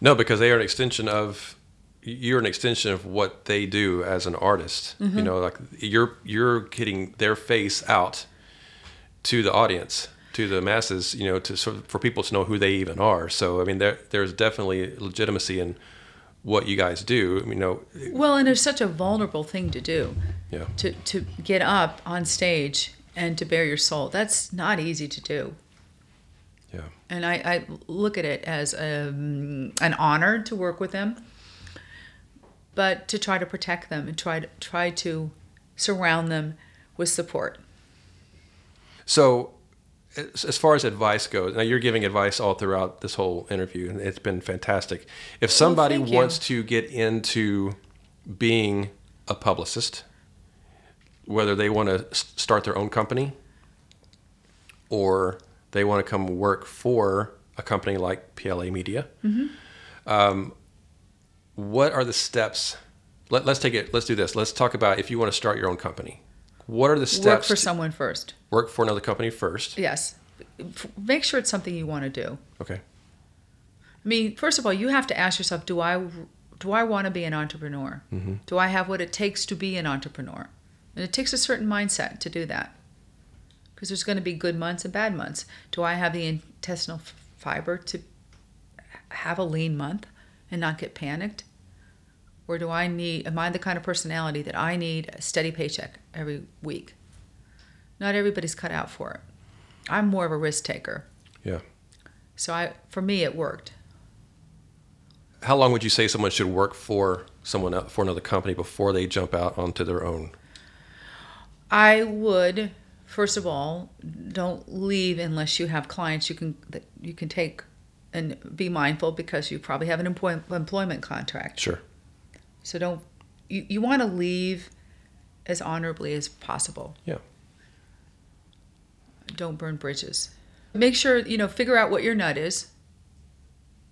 No, because they are an extension of you're an extension of what they do as an artist. You mm-hmm. know, like you're you're getting their face out to the audience, to the masses. You know, to sort of, for people to know who they even are. So I mean, there there's definitely legitimacy in what you guys do. I mean, you know, Well, and it's such a vulnerable thing to do. yeah, To to get up on stage and to bare your soul. That's not easy to do. yeah, And I, I look at it as um, an honor to work with them, but to try to protect them and try to try to surround them with support. So, as as far as advice goes, now you're giving advice all throughout this whole interview, and it's been fantastic. If somebody you. wants to get into being a publicist, whether they want to start their own company or they want to come work for a company like PLA Media, um, what are the steps? Let, let's take it. Let's do this. Let's talk about if you want to start your own company. What are the steps? Work for to- someone first. work for another company first. Yes. Make sure it's something you want to do. Okay. I mean, first of all, you have to ask yourself, do I do I want to be an entrepreneur? Mm-hmm. Do I have what it takes to be an entrepreneur? And it takes a certain mindset to do that. Because there's going to be good months and bad months. Do I have the intestinal fiber to have a lean month and not get panicked? Or do I need am I the kind of personality that I need a steady paycheck every week? Not everybody's cut out for it. I'm more of a risk taker. Yeah. So I for me it worked. How long would you say someone should work for someone for another company before they jump out onto their own? I would, first of all, don't leave unless you have clients you can that you can take, and be mindful because you probably have an employ, employment contract. Sure. So don't you, you want to leave as honorably as possible. Yeah. Don't burn bridges. Make sure you know figure out what your nut is.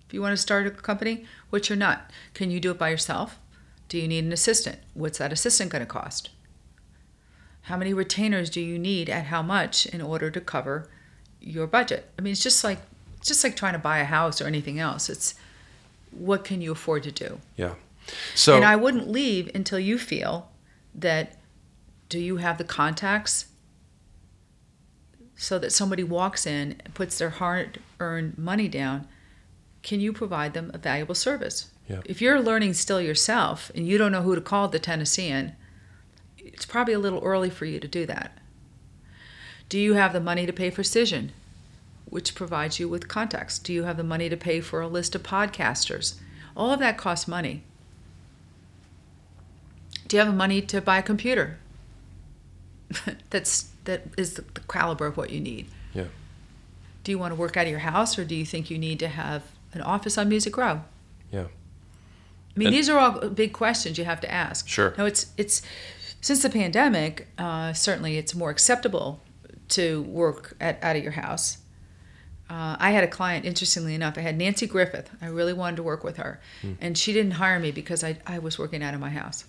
If you want to start a company, what's your nut? Can you do it by yourself? Do you need an assistant? What's that assistant going to cost? How many retainers do you need at how much in order to cover your budget? I mean, it's just like it's just like trying to buy a house or anything else. It's what can you afford to do? Yeah. So and I wouldn't leave until you feel that do you have the contacts so that somebody walks in and puts their hard earned money down, can you provide them a valuable service? Yeah. If you're learning still yourself and you don't know who to call the Tennessean, it's probably a little early for you to do that. Do you have the money to pay for Cision, which provides you with contacts? Do you have the money to pay for a list of podcasters? All of that costs money. Do you have the money to buy a computer? That's that is the caliber of what you need. Yeah. Do you want to work out of your house, or do you think you need to have an office on Music Row? Yeah. I mean, And- these are all big questions you have to ask. Sure. No, it's it's since the pandemic, uh, certainly it's more acceptable to work at, out of your house. Uh, I had a client, interestingly enough, I had Nanci Griffith. I really wanted to work with her, Hmm. and she didn't hire me because I, I was working out of my house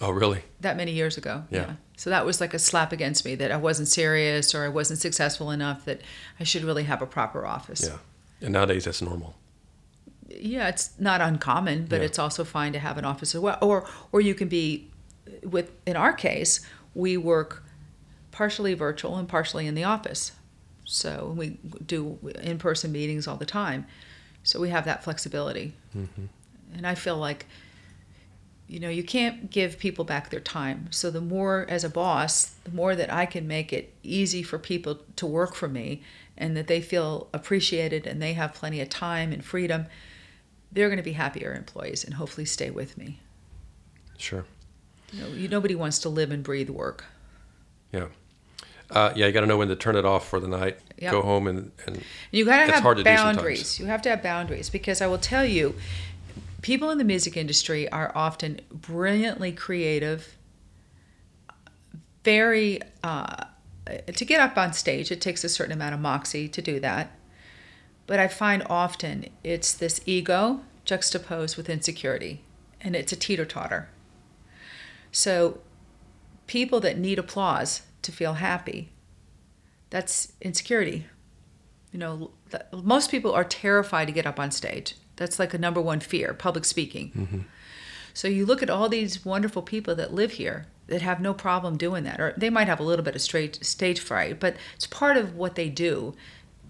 Oh, really? that many years ago. Yeah. So that was like a slap against me that I wasn't serious or I wasn't successful enough that I should really have a proper office. Yeah. And nowadays that's normal. yeah, it's not uncommon, but Yeah. it's also fine to have an office as well. Or or you can be with in our case, we work partially virtual and partially in the office. So we do in-person meetings all the time. So we have that flexibility. Mm-hmm. And I feel like you know, you can't give people back their time. So the more as a boss, the more that I can make it easy for people to work for me and that they feel appreciated and they have plenty of time and freedom, they're going to be happier employees and hopefully stay with me. Sure. You know, you, nobody wants to live and breathe work. Yeah. Uh, yeah, you got to know when to turn it off for the night. Yep. Go home and, and You got to have hard to do sometimes. boundaries. You have to have boundaries because I will tell you, people in the music industry are often brilliantly creative, very. Uh, to get up on stage, it takes a certain amount of moxie to do that. But I find often it's this ego juxtaposed with insecurity, and it's a teeter totter. So, people that need applause to feel happy, that's insecurity. You know, most people are terrified to get up on stage. That's like a number one fear, public speaking. Mm-hmm. So you look at all these wonderful people that live here that have no problem doing that, or they might have a little bit of straight stage fright, but it's part of what they do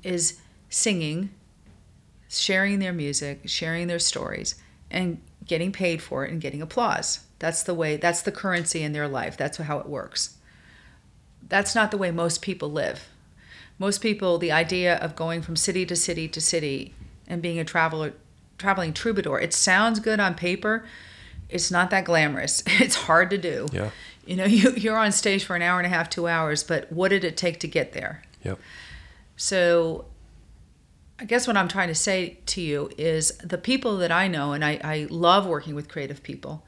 is singing, sharing their music, sharing their stories, and getting paid for it and getting applause. That's the way, that's the currency in their life. That's how it works. That's not the way most people live. Most people, the idea of going from city to city to city and being a traveler, traveling troubadour, it sounds good on paper. It's not that glamorous. It's hard to do. Yeah. You know, you, you're on stage for an hour and a half, two hours, but what did it take to get there? Yep. So I guess what I'm trying to say to you is the people that I know, and I, I love working with creative people,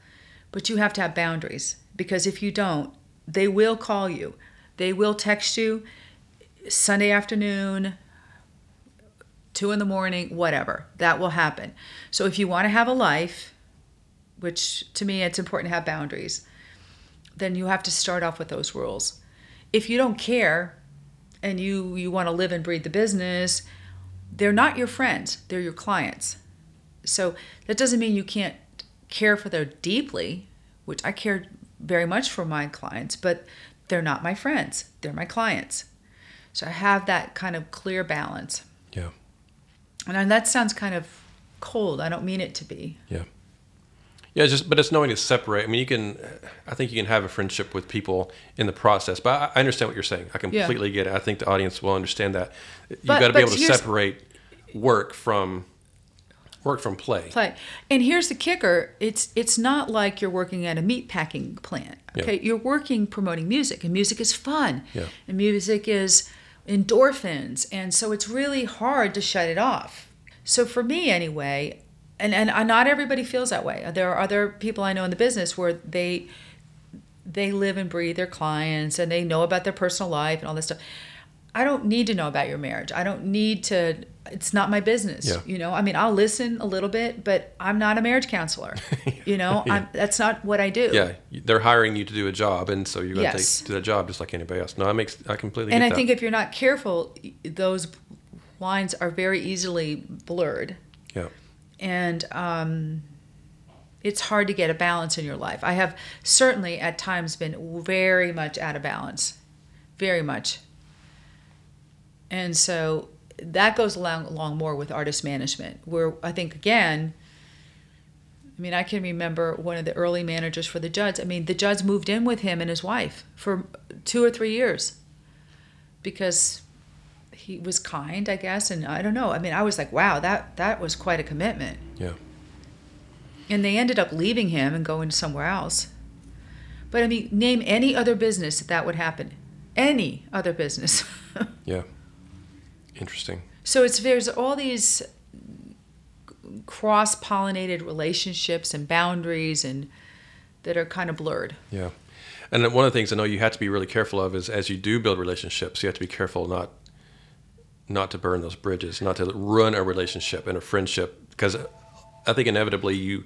but you have to have boundaries because if you don't, they will call you. They will text you Sunday afternoon, two in the morning, whatever. That will happen. So if you want to have a life which to me it's important to have boundaries, then you have to start off with those rules. If you don't care and you you want to live and breathe the business, they're not your friends, they're your clients. So that doesn't mean you can't care for them deeply, which I care very much for my clients, but they're not my friends, they're my clients. So I have that kind of clear balance. Yeah. And that sounds kind of cold. I don't mean it to be. Yeah. Yeah, just but it's knowing to separate. I mean, you can. I think you can have a friendship with people in the process, but I, I understand what you're saying. I completely yeah. get it. I think the audience will understand that. You've got to be able to separate work from work from play. Play. And here's the kicker: it's it's not like you're working at a meat packing plant. Okay, yeah. you're working promoting music, and music is fun. Yeah. And music is endorphins, and so it's really hard to shut it off. So for me, anyway, and and not everybody feels that way. There are other people I know in the business where they they live and breathe their clients and they know about their personal life and all this stuff. I don't need to know about your marriage. I don't need to it's not my business. Yeah. You know, I mean, I'll listen a little bit, but I'm not a marriage counselor. You know, yeah. that's not what I do. Yeah, they're hiring you to do a job, and so you're going to yes. take do that job just like anybody else. No, that makes I completely. And I that. think if you're not careful, those lines are very easily blurred. Yeah and um, it's hard to get a balance in your life. I have certainly at times been very much out of balance, very much. And so that goes along, along more with artist management, where I think, again, I mean, I can remember one of the early managers for the Judds. I mean, the Judds moved in with him and his wife for two or three years because he was kind, I guess, and I don't know. I mean, I was like, wow, that that was quite a commitment. Yeah. And they ended up leaving him and going somewhere else. But I mean, name any other business that, that would happen. Any other business. yeah. Interesting. So it's there's all these cross-pollinated relationships and boundaries and that are kind of blurred. Yeah. And one of the things I know you have to be really careful of is as you do build relationships, you have to be careful not not to burn those bridges, not to ruin a relationship and a friendship. Because I think inevitably you,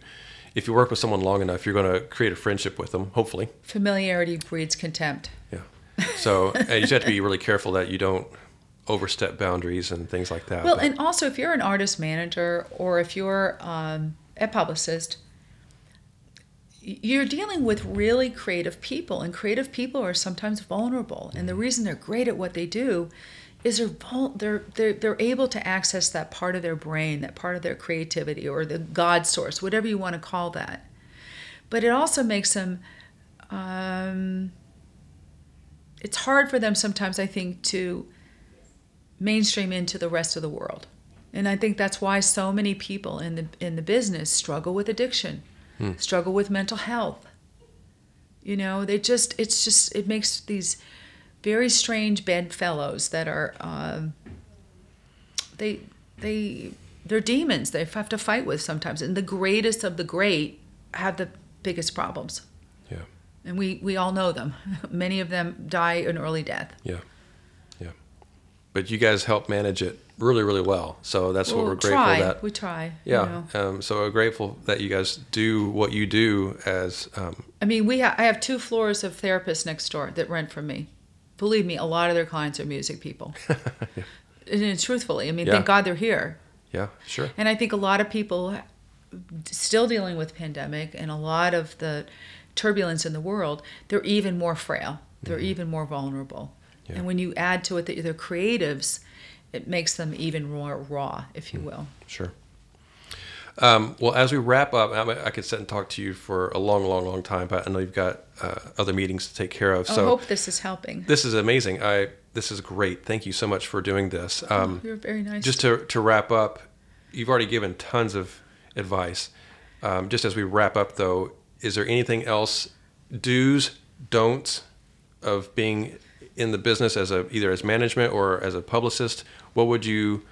if you work with someone long enough, you're going to create a friendship with them. Hopefully, familiarity breeds contempt. Yeah. So you just have to be really careful that you don't overstep boundaries and things like that. Well, but, and also if you're an artist manager or if you're um, a publicist, you're dealing with really creative people, and creative people are sometimes vulnerable. And the mm-hmm. reason they're great at what they do is they're, they're they're they're able to access that part of their brain, that part of their creativity, or the God source, whatever you want to call that. But it also makes them. Um, it's hard for them sometimes, I think, to mainstream into the rest of the world, and I think that's why so many people in the in the business struggle with addiction, hmm. struggle with mental health. You know, they just it's just it makes these very strange bedfellows that are um, they they they're demons. They have to fight with sometimes. And the greatest of the great have the biggest problems. Yeah. And we we all know them. Many of them die an early death. Yeah but you guys help manage it really really well so that's we'll what we're grateful try. that we try yeah you know. um, so we're grateful that you guys do what you do as um, i mean we ha- i have two floors of therapists next door that rent from me believe me, a lot of their clients are music people. yeah. And truthfully, I mean, yeah. thank God they're here. Yeah, sure. And I think a lot of people still dealing with pandemic and a lot of the turbulence in the world, they're even more frail. They're mm-hmm. even more vulnerable. Yeah. And when you add to it that they're creatives, it makes them even more raw, if you mm. will. Sure. Um, well, as we wrap up, I, I, could sit and talk to you for a long, long, long time, but I know you've got uh, other meetings to take care of. So I hope this is helping. This is amazing. I this is great. Thank you so much for doing this. Oh, um, oh, you're very nice. Just to to wrap up, you've already given tons of advice. Um, just as we wrap up, though, is there anything else, do's, don'ts, of being in the business as a either as management or as a publicist? What would you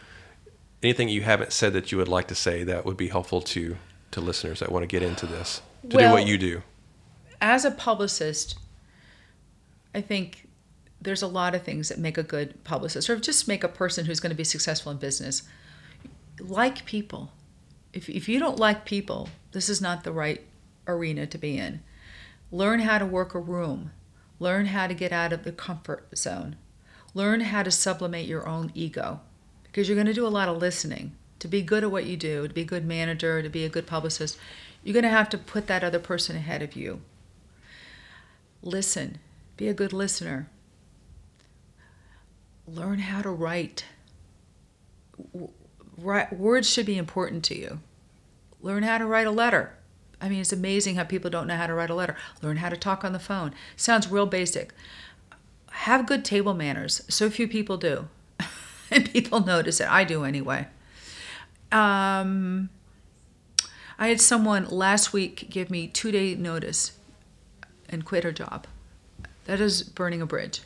anything you haven't said that you would like to say that would be helpful to to listeners that want to get into this to well, do what you do? As a publicist, I think there's a lot of things that make a good publicist, or just make a person who's going to be successful in business. Like people. If if you don't like people, this is not the right arena to be in. Learn how to work a room. Learn how to get out of the comfort zone. Learn how to sublimate your own ego because you're going to do a lot of listening. To be good at what you do, to be a good manager, to be a good publicist, you're going to have to put that other person ahead of you. Listen, be a good listener. Learn how to write. Words should be important to you. Learn how to write a letter. I mean, it's amazing how people don't know how to write a letter. Learn how to talk on the phone. Sounds real basic. Have good table manners. So few people do. and people notice it. I do anyway. Um, I had someone last week give me two day notice and quit her job. That is burning a bridge.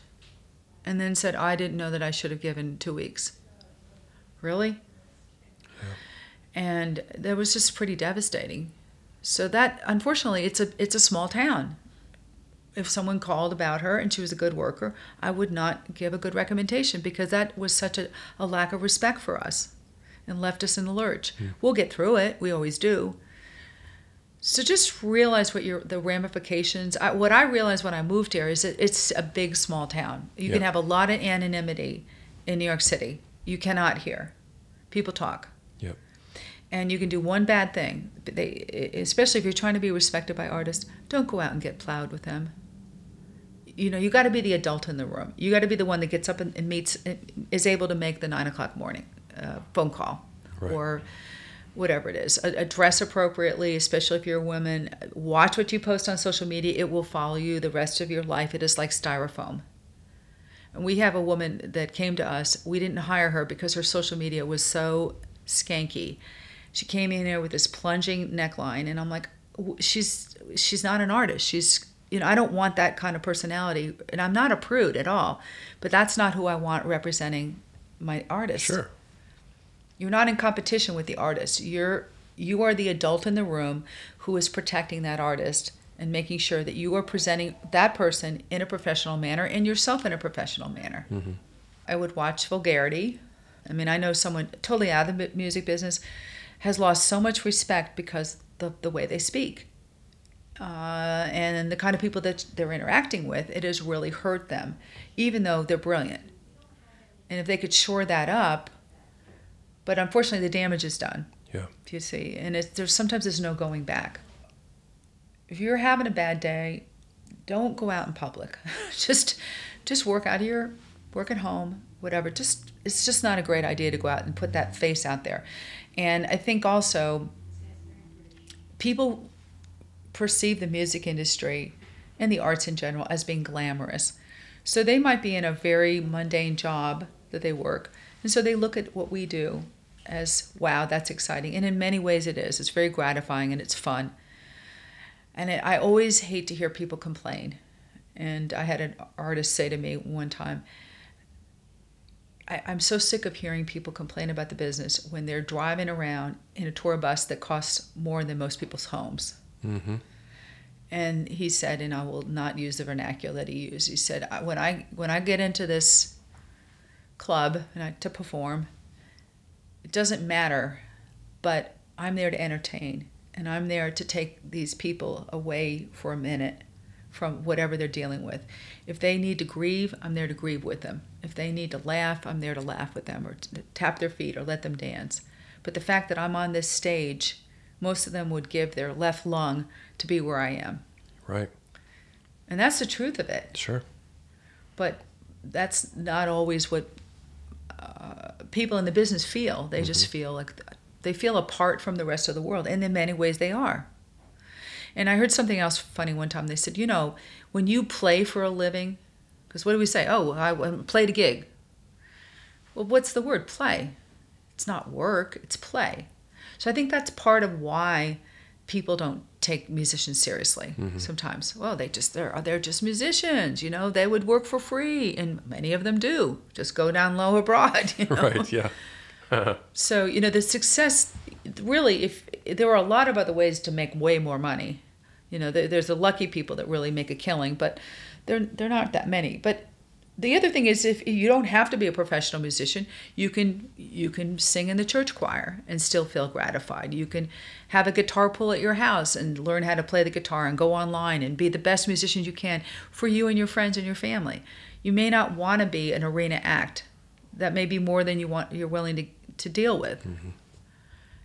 And then said, I didn't know that I should have given two weeks. Really? Yeah. And that was just pretty devastating. So that unfortunately it's a it's a small town. If someone called about her and she was a good worker, I would not give a good recommendation because that was such a, a lack of respect for us and left us in the lurch. Yeah. We'll get through it, we always do. So just realize what your the ramifications. I, what I realized when I moved here is that it's a big small town. You can have a lot of anonymity in New York City. You cannot hear people talk. And you can do one bad thing. They, especially if you're trying to be respected by artists, don't go out and get plowed with them. You know, you got to be the adult in the room. You got to be the one that gets up and, and meets, is able to make the nine o'clock morning uh, phone call, right. or whatever it is. Dress appropriately, especially if you're a woman. Watch what you post on social media. It will follow you the rest of your life. It is like styrofoam. And we have a woman that came to us. We didn't hire her because her social media was so skanky. She came in here with this plunging neckline, and I'm like, she's she's not an artist. She's you know I don't want that kind of personality, and I'm not a prude at all. But that's not who I want representing my artist. Sure. You're not in competition with the artist. You're you are the adult in the room who is protecting that artist and making sure that you are presenting that person in a professional manner and yourself in a professional manner. Mm-hmm. I would watch vulgarity. I mean, I know someone totally out of the music business has lost so much respect because the the way they speak. Uh, and the kind of people that they're interacting with, it has really hurt them, even though they're brilliant. And if they could shore that up, but unfortunately, the damage is done. Yeah. You see, and it's, there's sometimes there's no going back. If you're having a bad day, don't go out in public. just, just work out of your work at home, whatever. Just it's just not a great idea to go out and put that face out there. And I think also people perceive the music industry and the arts in general as being glamorous. So they might be in a very mundane job that they work, and so they look at what we do as, wow, that's exciting. And in many ways it is. It's very gratifying and it's fun. And it, I always hate to hear people complain. And I had an artist say to me one time, I, am so sick of hearing people complain about the business when they're driving around in a tour bus that costs more than most people's homes. Mm-hmm. And he said, and I will not use the vernacular that he used. He said, when I when I get into this club and I, to perform. It doesn't matter, but I'm there to entertain and I'm there to take these people away for a minute from whatever they're dealing with. If they need to grieve, I'm there to grieve with them. If they need to laugh, I'm there to laugh with them or tap their feet or let them dance. But the fact that I'm on this stage, most of them would give their left lung to be where I am. Right. And that's the truth of it. Sure. But that's not always what people in the business feel. They mm-hmm. just feel like they feel apart from the rest of the world, and in many ways they are. And I heard something else funny one time. They said, you know, when you play for a living, because what do we say? Oh, I played a gig. Well, what's the word play? It's not work, it's play. So I think that's part of why people don't take musicians seriously mm-hmm. sometimes. Well, they just they're they're just musicians, you know. They would work for free, and many of them do. Just go down Lower Broad, you know? Right. Yeah. so you know the success really if there are a lot of other ways to make way more money you know there's the lucky people that really make a killing but they're they're not that many. But the other thing is if you don't have to be a professional musician you can you can sing in the church choir and still feel gratified. You can have a guitar pull at your house and learn how to play the guitar and go online and be the best musician you can for you and your friends and your family. You may not want to be an arena act. That may be more than you want you're willing to, to deal with. Mm-hmm.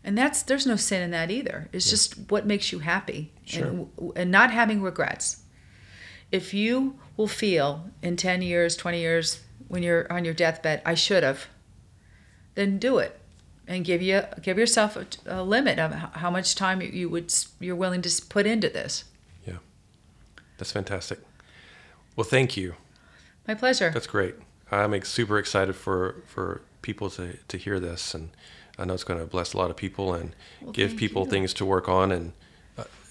and that's there's no sin in that either. It's yeah. just what makes you happy sure. and, and not having regrets if you will feel in 10 years, 20 years, when you're on your deathbed, I should have, then do it and give you give yourself a, a limit of how much time you would you're willing to put into this. Yeah. That's fantastic. Well, thank you. My pleasure. That's great. I'm super excited for for people to to hear this and I know it's going to bless a lot of people and well, give people you. things to work on and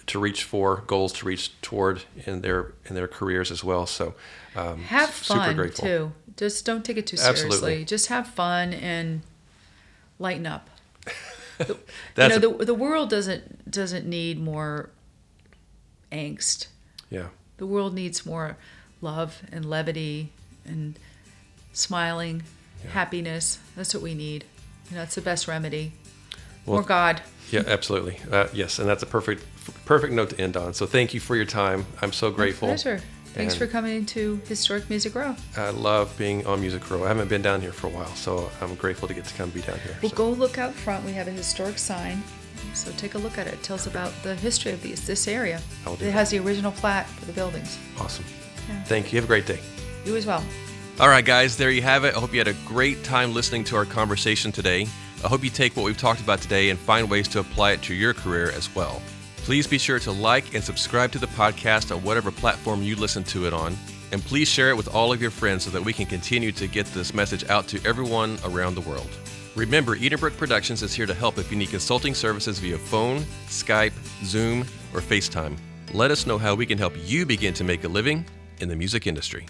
to reach for, goals to reach toward in their in their careers as well. So um, have fun too. Just don't take it too seriously. Absolutely. Just have fun and lighten up. you know, the the world doesn't doesn't need more angst. Yeah. The world needs more love and levity and smiling, yeah. happiness. That's what we need. You know, it's the best remedy. Well, more God. Yeah, absolutely. Uh, yes, and that's a perfect perfect note to end on. So thank you for your time. I'm so grateful. My pleasure. Thanks and for coming to Historic Music Row. I love being on Music Row. I haven't been down here for a while, so I'm grateful to get to come be down here. Well, so. go look out front. We have a historic sign. So take a look at it. It tells about the history of these, this area. It that. has the original plat for the buildings. Awesome. Yeah. Thank you. Have a great day. You as well. All right, guys, there you have it. I hope you had a great time listening to our conversation today. I hope you take what we've talked about today and find ways to apply it to your career as well. Please be sure to like and subscribe to the podcast on whatever platform you listen to it on. And please share it with all of your friends so that we can continue to get this message out to everyone around the world. Remember, Edenbrooke Productions is here to help if you need consulting services via phone, Skype, Zoom, or FaceTime. Let us know how we can help you begin to make a living in the music industry.